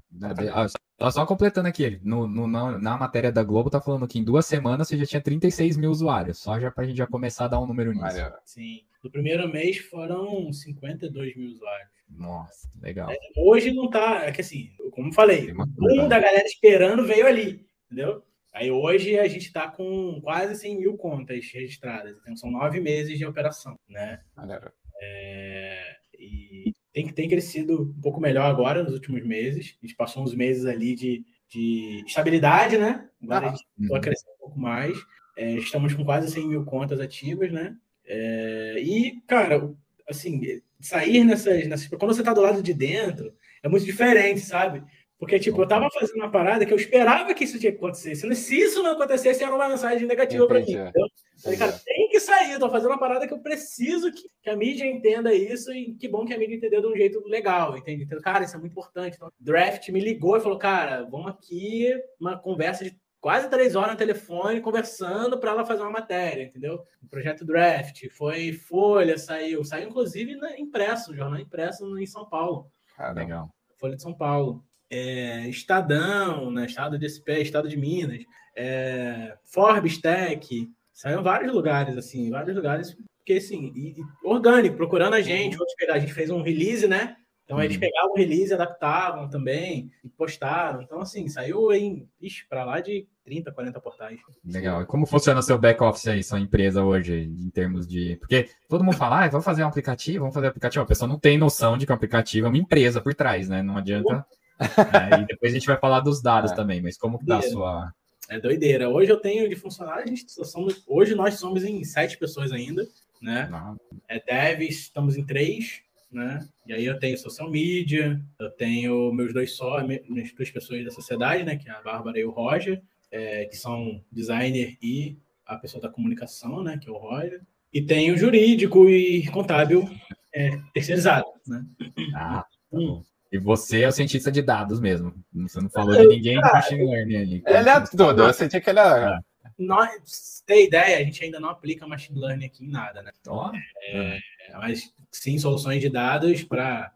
Só, só completando aqui, no, no, na, na, matéria da Globo tá falando que em duas semanas você já tinha 36 mil usuários, só já pra gente já começar a dar um número nisso. Sim. No primeiro mês foram 52 mil usuários. Nossa, legal. É, hoje não tá, é que assim, como falei, um da galera esperando veio ali, entendeu? Aí hoje a gente está com quase 100 mil contas registradas, então são nove meses de operação, né? É, e tem, tem crescido um pouco melhor agora nos últimos meses. A gente passou uns meses ali de, de estabilidade, né? Agora ah, a gente vai crescer um pouco mais. É, estamos com quase 100 mil contas ativas, né? É, e, cara, assim, sair nessas, nessas. Quando você está do lado de dentro, é muito diferente, sabe? Porque, tipo, eu tava fazendo uma parada que eu esperava que isso tinha que acontecer. Se isso não acontecesse, era uma mensagem negativa para mim. Entendeu? Falei, cara, tem que sair. Eu tô fazendo uma parada que eu preciso que, que, a mídia entenda isso e que bom que a mídia entendeu de um jeito legal, entende? Então, cara, isso é muito importante. Então, Draft me ligou e falou, cara, vamos aqui, uma conversa de quase três horas no telefone, conversando para ela fazer uma matéria, entendeu? O projeto Draft, foi Folha, saiu. Saiu, inclusive, na, impresso, jornal impresso em São Paulo. Ah, legal. Folha de São Paulo é, Estadão, né, Estado de SP, Estado de Minas, é, Forbes Tech, saiu vários lugares, assim, vários lugares, porque assim, e, e orgânico, procurando a gente, outros, a gente fez um release, né? Então eles Uhum. pegavam o release, adaptavam também e postaram. Então, assim, saiu em para lá de 30, 40 portais. Legal. E como funciona o seu back-office aí, sua empresa hoje, em termos de. Porque todo mundo fala, ah, vamos fazer um aplicativo, vamos fazer um aplicativo. A pessoa não tem noção de que o aplicativo é uma empresa por trás, né? Não adianta. É, e depois a gente vai falar dos dados É. também, mas como que tá a sua. É doideira. Hoje eu tenho de funcionário, a gente somos, hoje nós somos em sete pessoas ainda, né? Não, É devs, estamos em três, né? E aí eu tenho social media, eu tenho meus dois só, minhas duas pessoas da sociedade, né? Que é a Bárbara e o Roger, é, que são designer e a pessoa da comunicação, né? Que é o Roger. E tenho jurídico e contábil é, terceirizado, né? Ah, tá Hum. bom. E você é o cientista de dados mesmo. Você não falou de ninguém de machine learning ali. Ele é tudo. Eu senti que ele é. Nós, ter ideia, a gente ainda não aplica machine learning aqui em nada, né? Ó, É, mas sim soluções de dados para,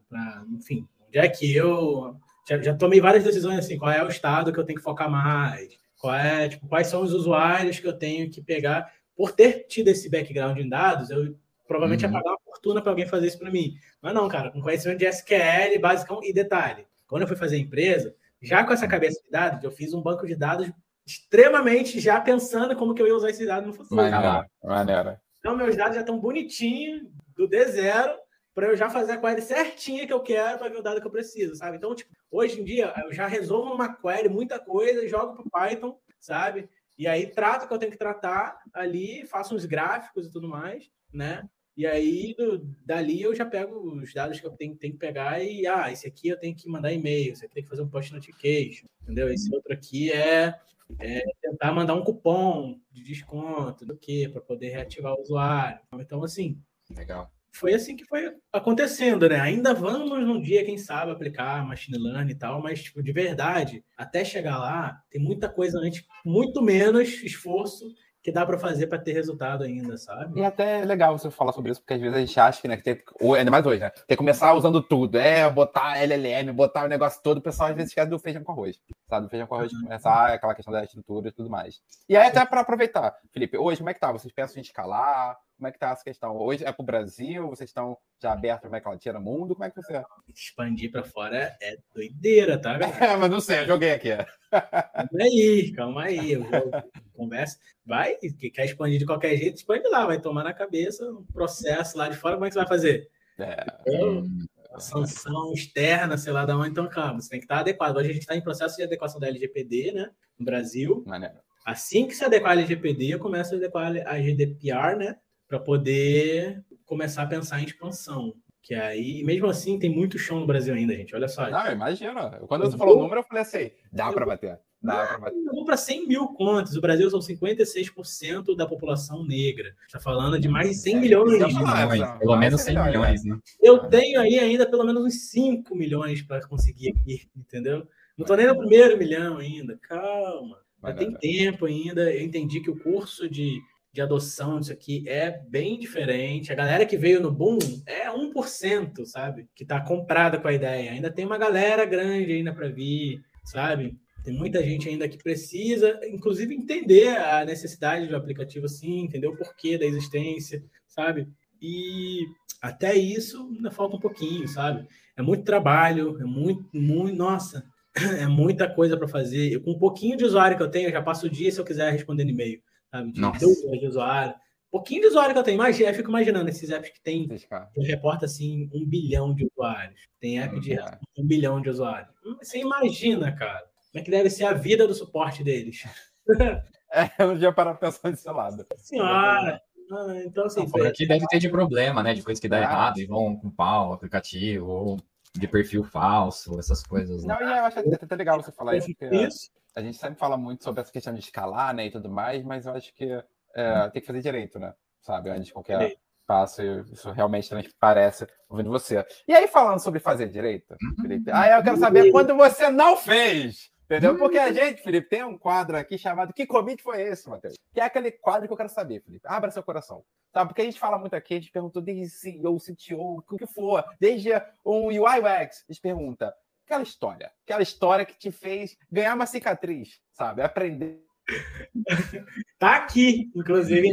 enfim, onde é que eu já, já tomei várias decisões assim, qual é o estado que eu tenho que focar mais, qual é, tipo, quais são os usuários que eu tenho que pegar. Por ter tido esse background em dados, eu provavelmente Uhum. ia pagar uma fortuna para alguém fazer isso para mim. Mas não, cara, com conhecimento de SQL, basicão e detalhe. Quando eu fui fazer a empresa, já com essa cabeça de dados, eu fiz um banco de dados extremamente já pensando como que eu ia usar esse dado no futuro. Maneiro. Maneiro. Então, meus dados já estão bonitinhos, do D0, para eu já fazer a query certinha que eu quero para ver o dado que eu preciso, sabe? Então, tipo, hoje em dia, eu já resolvo numa query muita coisa, jogo para o Python, sabe? E aí trato o que eu tenho que tratar ali, faço uns gráficos e tudo mais, né? E aí, do- dali, eu já pego os dados que eu tenho, tenho que pegar e, ah, esse aqui eu tenho que mandar e-mail, esse aqui tem que fazer um post notification, entendeu? Esse outro aqui é, é tentar mandar um cupom de desconto, do que, para poder reativar o usuário. Então, assim, legal. foi assim que foi acontecendo, né? Ainda vamos num dia, quem sabe, aplicar machine learning e tal, mas, tipo, de verdade, até chegar lá, tem muita coisa antes, muito menos esforço que dá para fazer para ter resultado ainda, sabe? E até é legal você falar sobre isso, porque às vezes a gente acha que, né, que tem, ou ainda mais hoje, né? Tem que começar usando tudo. É, botar LLM, botar o negócio todo, o pessoal às vezes esquece do feijão com arroz. Sabe? Do feijão com arroz começar aquela questão da estrutura e tudo mais. E aí, até para aproveitar, Felipe, hoje, como é que tá? Vocês pensam em escalar? Como é que tá essa questão? Hoje é pro Brasil? Vocês estão já abertos para América Latina, mundo? Como é que você. Expandir para fora é doideira, tá? *laughs* É, mas não sei, eu joguei aqui. Calma aí, calma aí. Eu vou, conversa. Vai, que quer expandir de qualquer jeito, expande lá, vai tomar na cabeça um processo lá de fora, como é que você vai fazer? É, Hum, sanção externa, sei lá da onde, então, calma, você tem que estar adequado. Hoje a gente está em processo de adequação da LGPD, né, no Brasil. maneiro. Assim que se adequar a LGPD, eu começo a adequar a GDPR, né, para poder começar a pensar em expansão. Que aí, mesmo assim, tem muito chão no Brasil ainda, gente. Olha só. Não, imagina. Quando Eu você falou o número, eu falei assim: dá para bater. Dá para bater. Eu vou para 100 mil contas. O Brasil são 56% da população negra. Está falando de mais de 100 É, milhões. é milhões, pelo menos nossa, 100 melhor, milhões, né? Eu tenho aí ainda pelo menos uns 5 milhões para conseguir aqui, entendeu? Não tô nem no primeiro milhão ainda. Calma. Já tem tempo ainda. Eu entendi que o curso de, de adoção disso aqui é bem diferente. A galera que veio no boom é 1%, sabe? Que tá comprada com a ideia. Ainda tem uma galera grande ainda para vir, sabe? Tem muita gente ainda que precisa, inclusive, entender a necessidade do aplicativo, sim, entender o porquê da existência, sabe? E até isso ainda falta um pouquinho, sabe? É muito trabalho, é muito, muito, nossa, *clears throat* é muita coisa para fazer. Eu, com um pouquinho de usuário que eu tenho, eu já passo o dia se eu quiser responder no e-mail, sabe? De Nossa. de usuário. Pouquinho de usuário que eu tenho, imagina, eu fico imaginando esses apps que tem, que reporta assim um bilhão de usuários. Tem app de É. um bilhão de usuários. Hum, Você imagina, cara, como é que deve ser a vida do suporte deles? *laughs* É, eu não tinha parado pra pensar desse lado. Senhora! Ah, então, assim, Não, aqui deve ter de problema, né? De coisa que dá Ah. errado e vão com pau, aplicativo, ou de perfil falso, essas coisas. Né? Não, e eu acho até até legal você falar isso, porque isso. A gente sempre fala muito sobre essa questão de escalar, né, e tudo mais, mas eu acho que é, tem que fazer direito, né? Sabe? Antes de qualquer passo, isso realmente transparece ouvindo você. E aí, falando sobre fazer direito, Felipe, aí eu quero saber quando você não fez. Entendeu? Porque a gente, Felipe, tem um quadro aqui chamado Que Commit foi esse, Matheus? Que é aquele quadro que eu quero saber, Felipe. Abra seu coração. Sabe? Porque a gente fala muito aqui, a gente perguntou desde CEO, CTO, o que for, desde um UI UX, a gente pergunta aquela história, aquela história que te fez ganhar uma cicatriz, sabe? Aprender. Tá aqui, inclusive.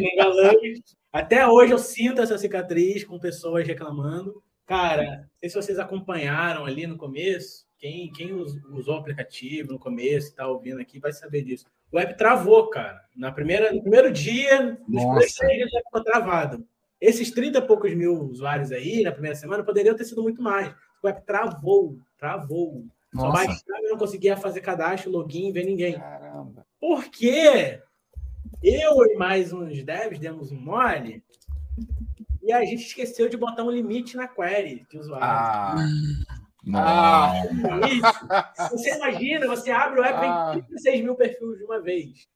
Até hoje eu sinto essa cicatriz com pessoas reclamando, Cara, não sei se vocês acompanharam ali no começo. Quem, quem usou o aplicativo no começo tá ouvindo aqui vai saber disso. O app travou, cara. Na primeira, no primeiro dia, nos primeiros três já ficou travado. Esses 30 e poucos mil usuários aí, na primeira semana, poderiam ter sido muito mais. O app travou, travou. Nossa. Só baixava e não conseguia fazer cadastro, login, ver ninguém. Caramba. Por quê? Eu e mais uns devs demos um mole e a gente esqueceu de botar um limite na query de usuário. Ah. Ah, você imagina, você abre o app e ah. tem 36 mil perfis de uma vez.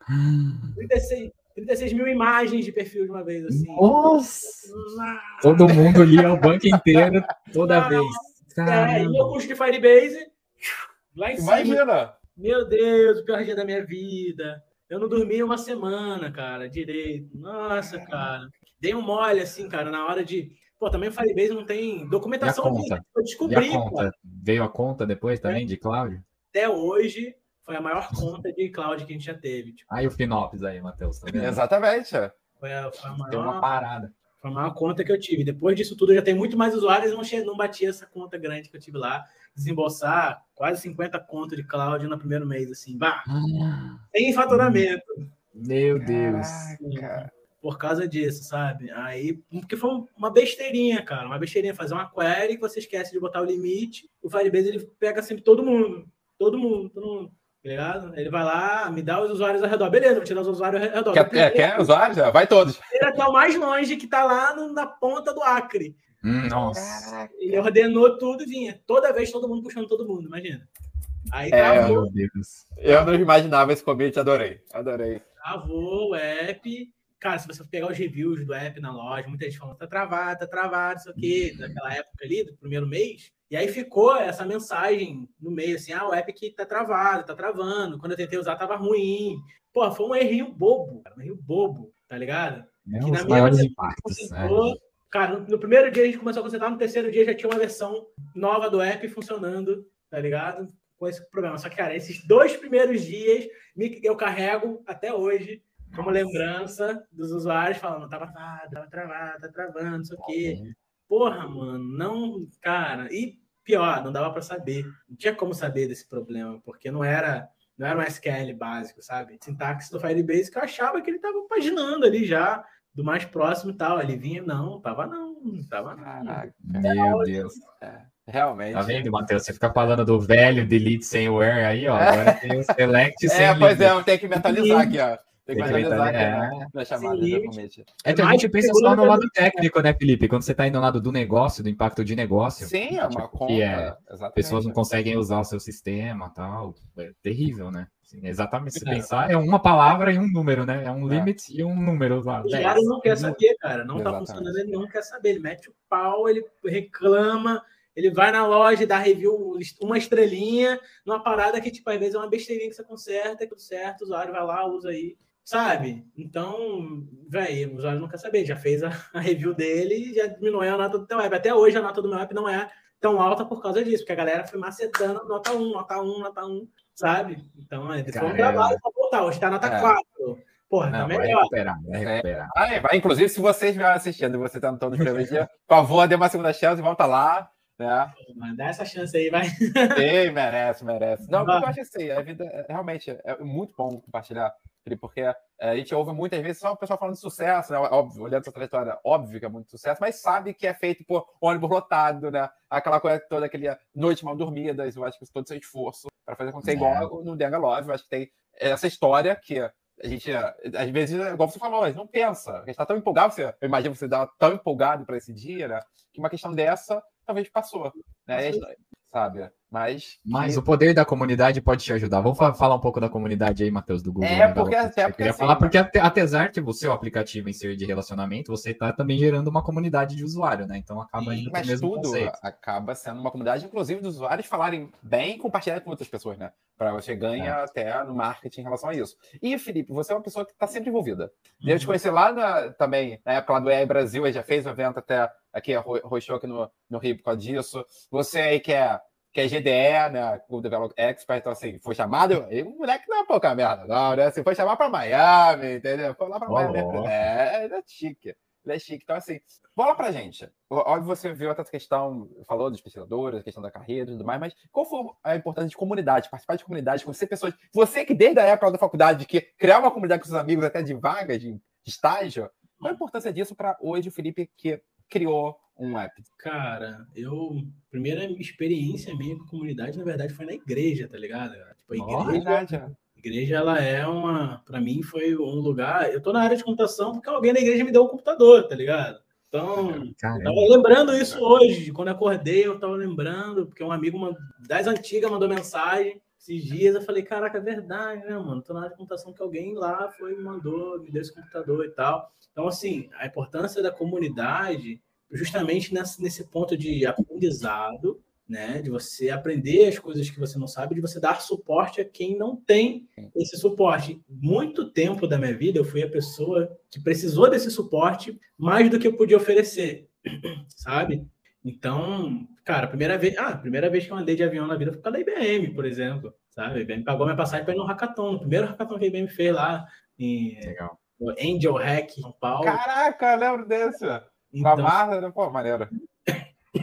36, 36 mil imagens de perfil de uma vez, assim. Nossa! Todo mundo lia o banco inteiro toda ah, vez. É, e eu puxo de Firebase lá em Imagina. cima. Meu Deus, o pior dia da minha vida. Eu não dormi uma semana, cara, direito. Nossa, cara. Dei um mole, assim, cara, na hora de. Pô, também o Firebase não tem documentação. E a conta? Eu descobri. E a conta? Veio a conta depois também, é. de cloud? Até hoje, foi a maior conta de cloud que a gente já teve. Tipo. Aí o Finops aí, Matheus. Tá Exatamente. Foi a, foi a maior... Tem uma parada. Foi a maior conta que eu tive. Depois disso tudo, já tem muito mais usuários, não, che... não batia essa conta grande que eu tive lá. Desembolsar quase 50 contas de cloud no primeiro mês, assim. Bah, ah, sem faturamento. Meu Deus. Caraca. Por causa disso, sabe? Aí, porque foi uma besteirinha, cara. Uma besteirinha. Fazer uma query que você esquece de botar o limite. O Firebase, ele pega sempre todo mundo. Todo mundo, todo mundo. Tá ligado? Ele vai lá, me dá os usuários ao redor. Beleza, vou tirar os usuários ao redor. Quer, é, quer usuários? Vai todos. *laughs* Ele até o mais longe, que tá lá no, na ponta do Acre. Hum, nossa. Ele ordenou tudo e vinha. Toda vez todo mundo puxando todo mundo, imagina. Aí é, travou. Meu Deus. Eu não imaginava esse commit, adorei. Adorei. Travou o app. Cara, se você pegar os reviews do app na loja, muita gente falando, tá travado, tá travado, isso aqui, daquela época ali, do primeiro mês. E aí ficou essa mensagem no meio, assim, ah, o app que tá travado, tá travando. Quando eu tentei usar, tava ruim. Pô, foi um errinho bobo, cara, um errinho bobo, tá ligado? É que na minha impactos, né? Cara, no primeiro dia a gente começou a consertar, no terceiro dia já tinha uma versão nova do app funcionando, tá ligado? Com esse problema. Só que, cara, esses dois primeiros dias eu carrego até hoje como lembrança dos usuários falando, tava travado, tava travado, tá travando, não sei o quê. Porra, mano, não, cara, e pior, não dava para saber. Não tinha como saber desse problema, porque não era não era um SQL básico, sabe? Sintaxe do Firebase que eu achava que ele tava paginando ali já, do mais próximo e tal. Ele vinha, não, tava não, tava não. Caraca, meu Deus. É, realmente. Tá vendo, Matheus? Você fica falando do velho delete sem where aí, ó. Agora *laughs* tem o select sem É, pois é, eu tenho que mentalizar aqui, ó. Tem que analisar é. na chamada É que a gente pensa só no lado técnico, né, Felipe? Quando você está indo no lado do negócio, do impacto de negócio. Sim, é uma tipo, conta. Que é, pessoas não conseguem usar o seu sistema tal. É terrível, né? Assim, exatamente. Se é. pensar, é uma palavra e um número, né? É um é. limit e um número lá. O usuário não quer saber, cara. Não está funcionando, ele não quer saber. Ele mete o pau, ele reclama. Ele vai na loja e dá review, uma estrelinha, numa parada que, tipo, às vezes é uma besteirinha que você conserta, tudo certo, o usuário vai lá, usa aí sabe? Então, velho, o usuário não quer saber, já fez a, *laughs* a, review dele e já diminuiu a nota do teu app. Até hoje a nota do meu app não é tão alta por causa disso, porque a galera foi macetando nota 1, nota 1, nota 1, sabe? Então, eles vão trabalho para voltar, hoje tá nota é. 4. Porra, não, tá melhor. Vai recuperar, vai recuperar. É. Ah, vai, inclusive, se vocês estiverem assistindo e você tá no todo primeiro dia, por favor, dê uma segunda chance, volta lá. Né? Mas dá essa chance aí, vai. Sim, merece, merece. Não, eu acho assim, a vida realmente é muito bom compartilhar porque é, a gente ouve muitas vezes só o pessoal falando de sucesso, né? Óbvio, olhando essa trajetória, óbvio que é muito sucesso, mas sabe que é feito por ônibus lotado, né? Aquela coisa toda, aquele noite mal dormidas, eu acho que todo esse esforço para fazer acontecer é. igual no Denga Love, eu acho que tem essa história que a gente, às vezes, igual você falou, a gente não pensa, a gente está tão empolgado, você, eu imagino você está tão empolgado para esse dia, né? Que uma questão dessa talvez passou, né? sabe? Mas. Mas o poder da comunidade pode te ajudar. Vamos falar um pouco da comunidade aí, Matheus, do Google. É, né, porque até porque. Queria assim, falar, porque apesar de o seu aplicativo em ser de relacionamento, você está também gerando uma comunidade de usuário, né? Então acaba indo Mas mesmo tudo conceito. acaba sendo uma comunidade, inclusive, dos usuários falarem bem e compartilhar com outras pessoas, né? Para você ganhar é. até no marketing em relação a isso. E, Felipe, você é uma pessoa que está sempre envolvida. Uhum. Eu te conheci lá na, também, na época lá do EA Brasil, ele já fez um evento até aqui, roxou aqui no, no Rio por causa disso. Você aí que é que é GDE, né? O Develop Expert, então assim, foi chamado. E o moleque não é pouca merda, não, né? Assim, foi chamar para Miami, entendeu? Foi lá para Miami. É, é chique. ele é chique. Então, assim, bola pra gente. Óbvio, você viu essa questão, falou dos pesquisadores, a questão da carreira e tudo mais, mas qual foi a importância de comunidade, participar de comunidade, conhecer pessoas. Você que desde a época da faculdade, que criar uma comunidade com seus amigos, até de vagas, de estágio, qual a importância disso para hoje o Felipe que criou um app? Cara, eu. Primeira experiência minha com comunidade, na verdade, foi na igreja, tá ligado? Tipo, a igreja. Verdade, é. igreja, ela é uma. Para mim, foi um lugar. Eu tô na área de computação porque alguém na igreja me deu um computador, tá ligado? Então, eu tava lembrando isso hoje. Quando acordei, eu tava lembrando, porque um amigo das antigas mandou mensagem esses dias. Eu falei, caraca, é verdade, né, mano? Tô na área de computação que alguém lá foi mandou, me deu esse computador e tal. Então, assim, a importância da comunidade, justamente nesse, nesse ponto de aprendizado, né? De você aprender as coisas que você não sabe, de você dar suporte a quem não tem esse suporte. Muito tempo da minha vida eu fui a pessoa que precisou desse suporte mais do que eu podia oferecer, *clears throat* sabe? Então, cara, primeira vez, ah, primeira vez que eu andei de avião na vida foi por causa da IBM, por exemplo, sabe? A IBM pagou minha passagem para ir no hackathon, no primeiro hackathon que a IBM fez lá em Legal. Angel Hack São Paulo. Caraca, lembro desse. Então, Com a Marla, né? pô, maneiro.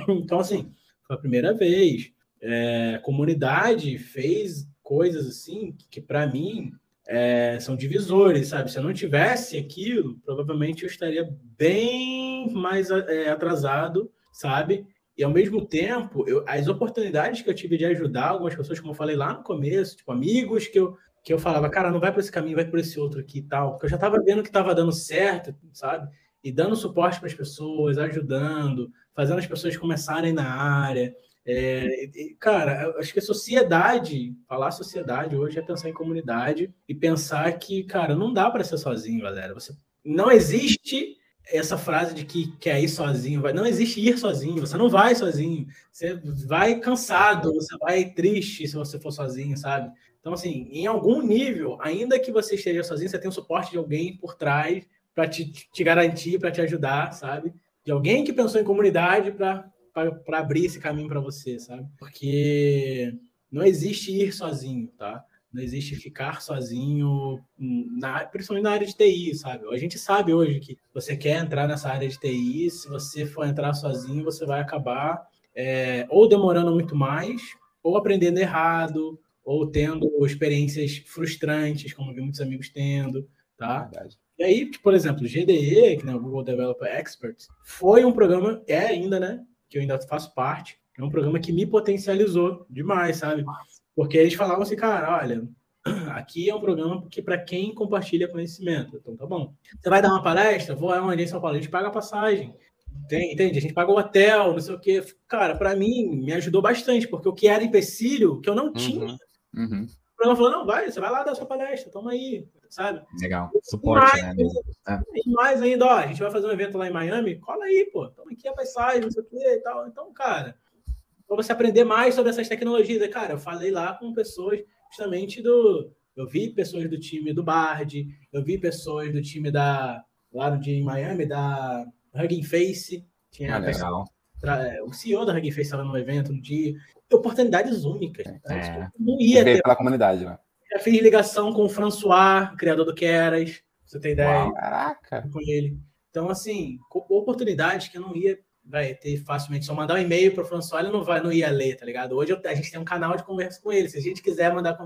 então, assim, foi a primeira vez. É, a comunidade fez coisas assim que, que para mim, é, são divisores, sabe? Se eu não tivesse aquilo, provavelmente eu estaria bem mais é, atrasado, sabe? E ao mesmo tempo, eu, as oportunidades que eu tive de ajudar algumas pessoas, como eu falei lá no começo, tipo amigos que eu que eu falava, cara, não vai por esse caminho, vai por esse outro aqui e tal, porque eu já estava vendo que estava dando certo, sabe? E dando suporte para as pessoas, ajudando, fazendo as pessoas começarem na área. É, e, cara, acho que a sociedade, falar sociedade hoje é pensar em comunidade e pensar que, cara, não dá para ser sozinho, galera. Você não existe essa frase de que quer ir sozinho, vai, não existe ir sozinho, você não vai sozinho, você vai cansado, você vai triste se você for sozinho, sabe? Então, assim, em algum nível, ainda que você esteja sozinho, você tem o suporte de alguém por trás para te, te garantir, para te ajudar, sabe? De alguém que pensou em comunidade para abrir esse caminho para você, sabe? Porque não existe ir sozinho, tá? Não existe ficar sozinho, na, principalmente na área de TI, sabe? A gente sabe hoje que você quer entrar nessa área de TI, se você for entrar sozinho, você vai acabar é, ou demorando muito mais, ou aprendendo errado, ou tendo experiências frustrantes, como vi muitos amigos tendo, tá? Verdade. E aí, por exemplo, o GDE, que é o Google Developer Expert, foi um programa, é ainda, né? Que eu ainda faço parte, é um programa que me potencializou demais, sabe? Porque eles falavam assim, cara, olha, *clears throat* aqui é um programa que para quem compartilha conhecimento. Então tá bom. Você vai dar uma palestra? Vou é onde em São Paulo, a gente paga a passagem. Entende? A gente paga o hotel, não sei o quê. Cara, para mim, me ajudou bastante, porque o que era empecilho, que eu não uhum. tinha, Uhum. O programa falou: não, vai, você vai lá dar sua palestra, toma aí, sabe? Legal. Suporte, mais, né? É. E mais ainda, ó, a gente vai fazer um evento lá em Miami, cola aí, pô, toma aqui a passagem, não sei o que e tal. Então, cara, para você aprender mais sobre essas tecnologias, cara, eu falei lá com pessoas justamente do. Eu vi pessoas do time do Bard, eu vi pessoas do time da. lá no dia em Miami, da Hugging Face. Tinha ah, legal. O CEO da Hugging Face estava no evento no dia oportunidades únicas. Né? É. Não ia ter. pela comunidade, né? Já fiz ligação com o François, criador do Keras, você tem ideia. Uau, caraca! Com ele. Então, assim, oportunidades que eu não ia vai ter facilmente. Só mandar um e-mail para o François, ele não, vai, não ia ler, tá ligado? Hoje eu, a gente tem um canal de conversa com ele. Se a gente quiser mandar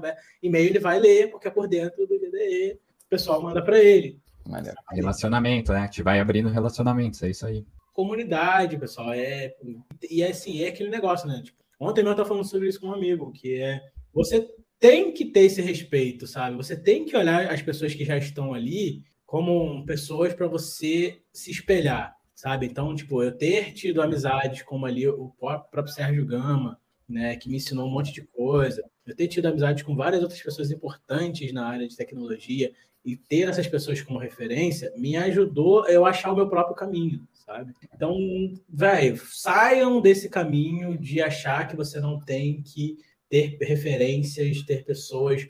e-mail, ele vai ler, porque é por dentro do GDE. O pessoal manda para ele. Maneiro. Relacionamento, né? A gente vai abrindo relacionamentos, é isso aí. Comunidade, pessoal. É... E é assim, é aquele negócio, né? Tipo, Ontem eu estava falando sobre isso com um amigo, que é você tem que ter esse respeito, sabe? Você tem que olhar as pessoas que já estão ali como pessoas para você se espelhar, sabe? Então, tipo, eu ter tido amizades como ali o próprio Sérgio Gama, né, que me ensinou um monte de coisa. Eu ter tido amizades com várias outras pessoas importantes na área de tecnologia e ter essas pessoas como referência me ajudou eu achar o meu próprio caminho, sabe? Então, velho, saiam desse caminho de achar que você não tem que ter referências, ter pessoas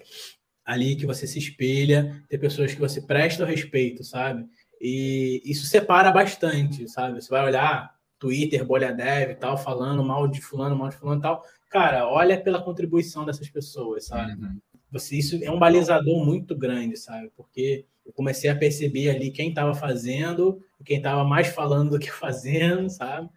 ali que você se espelha, ter pessoas que você presta respeito, sabe? E isso separa bastante, sabe? Você vai olhar Twitter, bolha dev e tal, falando mal de fulano, mal de fulano e tal. Cara, olha pela contribuição dessas pessoas, sabe? Uhum. você, isso é um balizador muito grande, sabe? Porque eu comecei a perceber ali quem estava fazendo, quem estava mais falando do que *laughs* fazendo, sabe?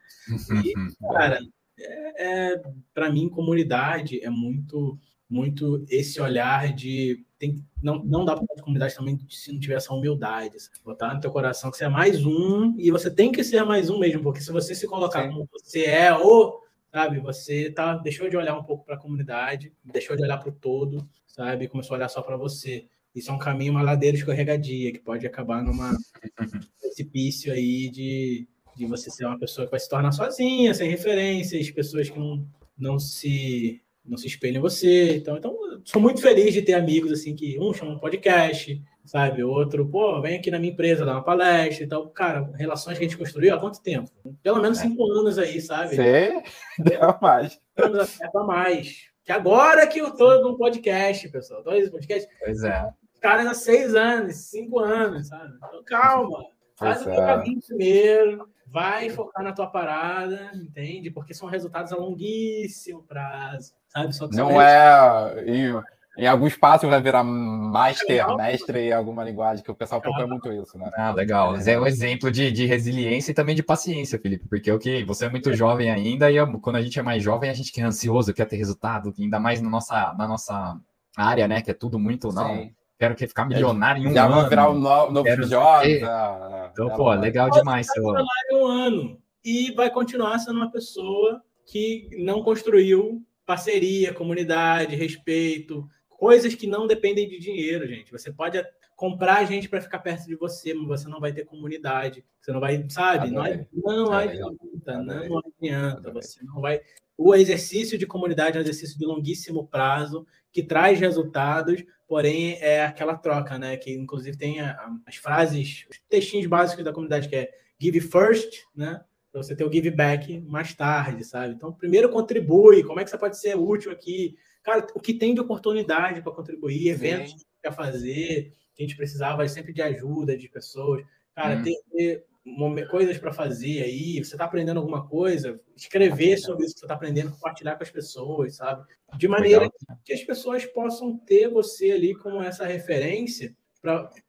E, *laughs* cara, é, é para mim, comunidade é muito, muito esse olhar de. Tem, não, não dá para fazer comunidade também se não tiver essa humildade. Sabe? Botar no teu coração que você é mais um, e você tem que ser mais um mesmo, porque se você se colocar Sim. como você é, ou sabe? Você tá, deixou de olhar um pouco para a comunidade, deixou de olhar para o todo, sabe? Começou a olhar só para você. Isso é um caminho, uma ladeira escorregadia, que pode acabar numa *laughs* precipício aí de, de você ser uma pessoa que vai se tornar sozinha, sem referências, pessoas que não, não se não se espelham em você. Então, então, sou muito feliz de ter amigos assim que um chama um podcast, sabe? Outro, pô, vem aqui na minha empresa dar uma palestra e tal. Cara, relações que a gente construiu há quanto tempo? Pelo menos cinco anos aí, sabe? Sim, *laughs* deu mais. Anos até mais. Que agora que eu tô no podcast, pessoal. Tô nesse podcast. Pois é. Cara, há seis anos, cinco anos, sabe? Então, calma. Faz o teu é. caminho primeiro. Vai focar na tua parada, entende? Porque são resultados a longuíssimo prazo, sabe? Não é em alguns passos vai virar master, mestre em alguma linguagem, que o pessoal propõe muito isso, né? Ah, legal. Mas é um exemplo de, de resiliência e também de paciência, Felipe, porque o que você é muito jovem ainda, e quando a gente é mais jovem, a gente quer ansioso, quer ter resultado, ainda mais na nossa, na nossa área, né? Que é tudo muito, Sim. não. Quero que ficar milionário em um Já ano. Já virar o um novo Jobs. Ah, então, pô, legal demais. Seu... um ano e vai continuar sendo uma pessoa que não construiu parceria, comunidade, respeito, coisas que não dependem de dinheiro, gente. Você pode comprar gente para ficar perto de você, mas você não vai ter comunidade. Você não vai, sabe? Não, não adianta, não adianta. Você não vai. O exercício de comunidade é um exercício de longuíssimo prazo que traz resultados, porém é aquela troca, né? Que inclusive tem as frases, os textinhos básicos da comunidade que é give first, né? Para você ter o give back mais tarde, sabe? Então, primeiro contribui. Como é que você pode ser útil aqui? Cara, o que tem de oportunidade para contribuir, eventos quer fazer, que a gente precisava sempre de ajuda de pessoas. Cara, hum. ter, coisas para fazer aí, você está aprendendo alguma coisa, escrever sobre isso que você está aprendendo, compartilhar com as pessoas, sabe? De maneira Legal. que as pessoas possam ter você ali como essa referência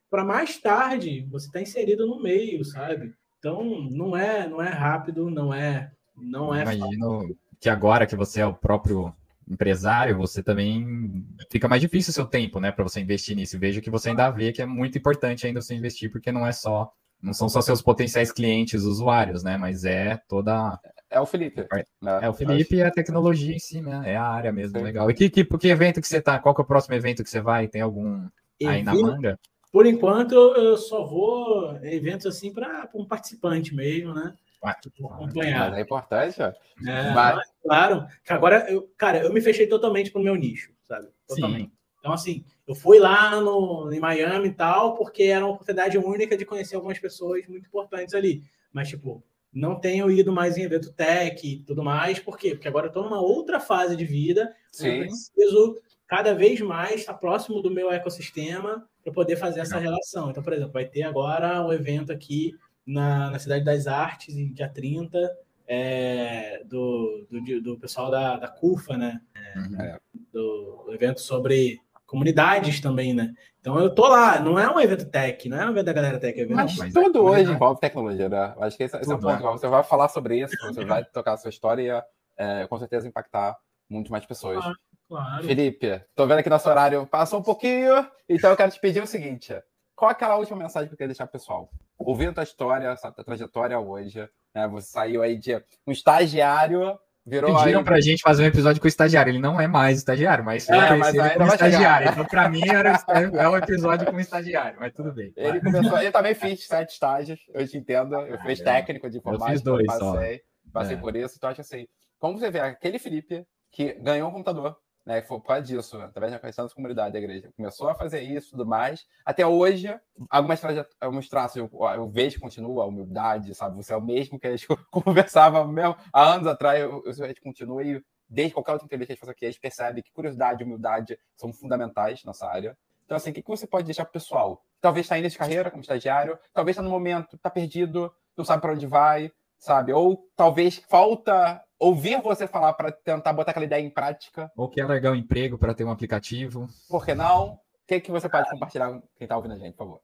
para mais tarde você estar tá inserido no meio, sabe? Então não é não é rápido, não é não é. Imagino fácil. que agora que você é o próprio empresário, você também fica mais difícil o seu tempo, né, para você investir nisso. Vejo que você ainda vê que é muito importante ainda você investir, porque não é só, não são só seus potenciais clientes, usuários, né, mas é toda é o Felipe. Né? É o Felipe e a tecnologia em si, né? É a área mesmo, Sim. legal. E que, que, que evento que você tá? Qual que é o próximo evento que você vai? Tem algum aí na manga? Por enquanto, eu só vou eventos assim para um participante mesmo, né? acompanhar. Mas é importante, ó. É, mas... Claro, agora, eu, cara, eu me fechei totalmente pro meu nicho, sabe? Totalmente. Sim. Então, assim, eu fui lá no, em Miami e tal, porque era uma oportunidade única de conhecer algumas pessoas muito importantes ali. Mas, tipo, não tenho ido mais em evento tech e tudo mais. Por quê? Porque agora eu estou numa outra fase de vida. Sim. Eu preciso cada vez mais estar próximo do meu ecossistema para poder fazer essa relação. Então, por exemplo, vai ter agora um evento aqui na, na Cidade das Artes, em dia 30, é, do, do, do, pessoal da, da CUFA, né? Uhum. É, do, do, evento sobre comunidades também, né? Então eu tô lá, não é um evento tech, não é um evento da galera tech. É evento mas, mas tudo é hoje envolve tecnologia, né? Acho que esse, esse é o ponto. É. Você vai falar sobre isso, você vai tocar a sua história e é, com certeza impactar muito mais pessoas. Claro, claro. Felipe, tô vendo aqui nosso horário passou um pouquinho, então eu quero te pedir o seguinte: qual é aquela última mensagem que você quer deixar pro pessoal? Ouvindo a história, essa trajetória hoje, né? Você saiu aí de um estagiário, virou. Pediram aí... pra gente fazer um episódio com o estagiário. Ele não é mais estagiário, mas eu é, mas ele como estagiário. Então, pra mim, era, é um episódio com o estagiário, mas tudo bem. Ele começou, eu também fiz sete estágios, eu te entendo. Eu fiz técnico de informática, eu fiz dois, passei, passei é. por isso. Então, acho assim, como você vê, aquele Felipe que ganhou um computador, né? Foi por causa disso, através da questão da comunidade da igreja. Começou a fazer isso e tudo mais. Até hoje, algumas alguns traços eu, eu vejo continua a humildade, sabe? Você é o mesmo que a gente *laughs* conversava mesmo há anos atrás, eu, eu, a gente continua e desde qualquer outra entrevista que a gente faz aqui, a gente percebe que curiosidade e humildade são fundamentais nessa área. Então, assim, o que você pode deixar para o pessoal? Talvez está indo de carreira como estagiário, talvez está no momento, está perdido, não sabe para onde vai, sabe? Ou talvez falta ouvir você falar para tentar botar aquela ideia em prática. Ou quer largar o emprego para ter um aplicativo. Por que não? O que, que você pode compartilhar com quem está ouvindo a gente, por favor?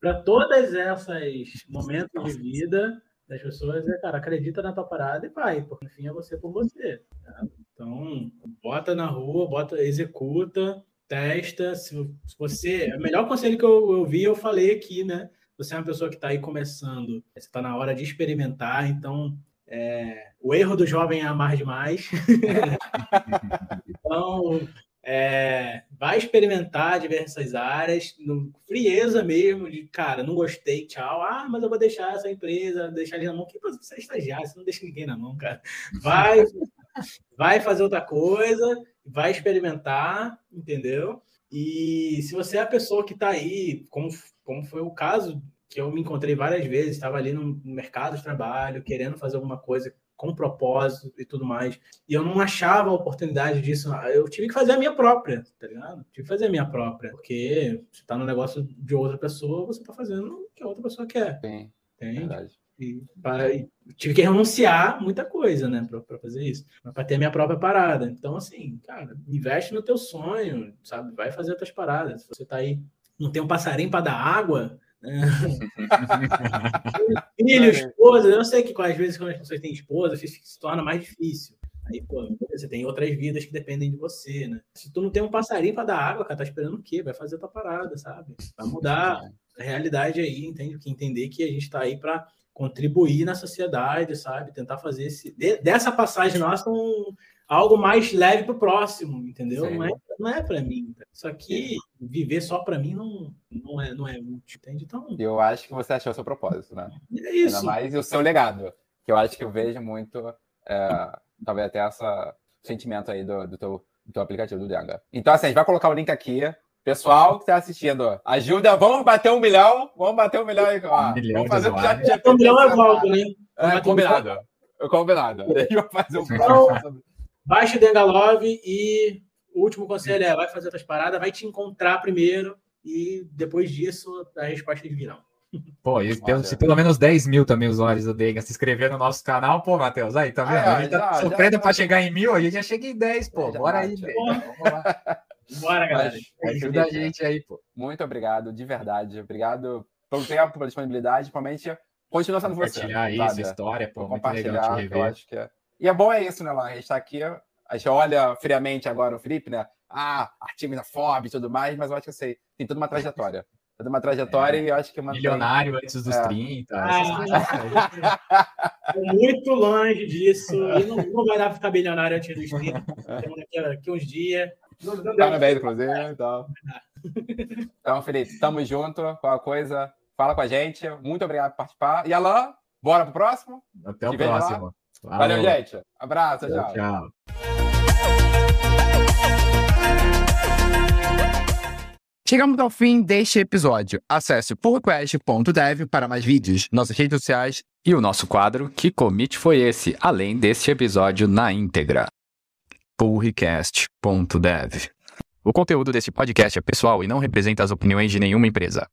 Para todas essas momentos de vida das pessoas, é, cara, acredita na tua parada e vai, porque no fim é você por você. Tá? Então, bota na rua, bota, executa, testa. Se, se você. O melhor conselho que eu, eu vi, eu falei aqui, né? Você é uma pessoa que está aí começando, você está na hora de experimentar, então é, o erro do jovem é amar demais. *laughs* então, é, vai experimentar diversas áreas, no, frieza mesmo, de cara, não gostei, tchau. Ah, mas eu vou deixar essa empresa, deixar ele na mão. Que você é estagiário, você não deixa ninguém na mão, cara. Vai, vai fazer outra coisa, vai experimentar, entendeu? E se você é a pessoa que está aí, como, como foi o caso que eu me encontrei várias vezes, estava ali no mercado de trabalho, querendo fazer alguma coisa com propósito e tudo mais, e eu não achava a oportunidade disso, eu tive que fazer a minha própria, tá ligado? Tive que fazer a minha própria, porque você está no negócio de outra pessoa, você está fazendo o que a outra pessoa quer. Sim, Entende? Verdade. E, e tive que renunciar muita coisa, né, para fazer isso, para ter a minha própria parada. Então, assim, cara, investe no teu sonho, sabe? Vai fazer outras paradas. Se você tá aí, não tem um passarinho para dar água, né? *laughs* Filho, esposa, eu sei que às vezes quando as pessoas têm esposa, se torna mais difícil. Aí, pô, você tem outras vidas que dependem de você, né? Se tu não tem um passarinho para dar água, cara, tá esperando o quê? Vai fazer a tua parada, sabe? Vai mudar a realidade aí, entende? Que entender que a gente tá aí para contribuir na sociedade, sabe? Tentar fazer esse, dessa passagem nossa um, algo mais leve para o próximo, entendeu? Não é, não é para mim. Isso aqui, viver só para mim não, não, é, não é útil, entende? Então, eu acho que você achou o seu propósito, né? É isso. Ainda mais o seu legado, que eu acho que eu vejo muito, é, talvez até esse sentimento aí do, do, teu, do teu aplicativo do Denga. Então, assim, a gente vai colocar o link aqui Pessoal que está assistindo, ajuda, vamos bater um milhão, vamos bater um milhão aí. Ó. Um milhão vamos fazer um chat de Um milhão é volta, né? É, combinado. Um combinado. A gente vai fazer um então, Baixe o Dengalove e o último conselho é: vai fazer outras paradas, vai te encontrar primeiro e depois disso as respostas virão. Pô, e pelo, se pelo menos 10 mil também usuários do Denga se inscrever no nosso canal, pô, Matheus, aí, tá vendo? Ah, a gente tá sofrendo para chegar em mil, a gente já chega em 10, pô. É, Bora aí, velho. Bora, galera. Mas, ajuda a gente aí, pô. Muito obrigado, de verdade. Obrigado pelo tempo, pela disponibilidade, principalmente continua sendo você. Compartilhar isso, sabe? história, pô, muito legal te rever. Eu acho que é... E é bom é isso, né, lá? A gente tá aqui, a gente olha friamente agora o Felipe, né? Ah, Artemida Fob e tudo mais, mas eu acho que eu sei, tem toda uma *laughs* trajetória. Toda uma trajetória é. e eu acho que uma Milionário antes dos é. 30. Ah, *laughs* muito longe disso. E não, não vai dar para ficar bilionário antes dos 30. Daqui, daqui uns dias. Parabéns, inclusive. Então. então, Felipe, tamo junto. Qualquer coisa, fala com a gente. Muito obrigado por participar. E Alain, bora pro próximo? Até o próximo. Valeu, gente. Abraço, tchau. Tchau. Chegamos ao fim deste episódio. Acesse pullrequest.dev para mais vídeos, nossas redes sociais e o nosso quadro Que Commit Foi Esse, além deste episódio na íntegra pullrecast.dev. O conteúdo desse podcast é pessoal e não representa as opiniões de nenhuma empresa.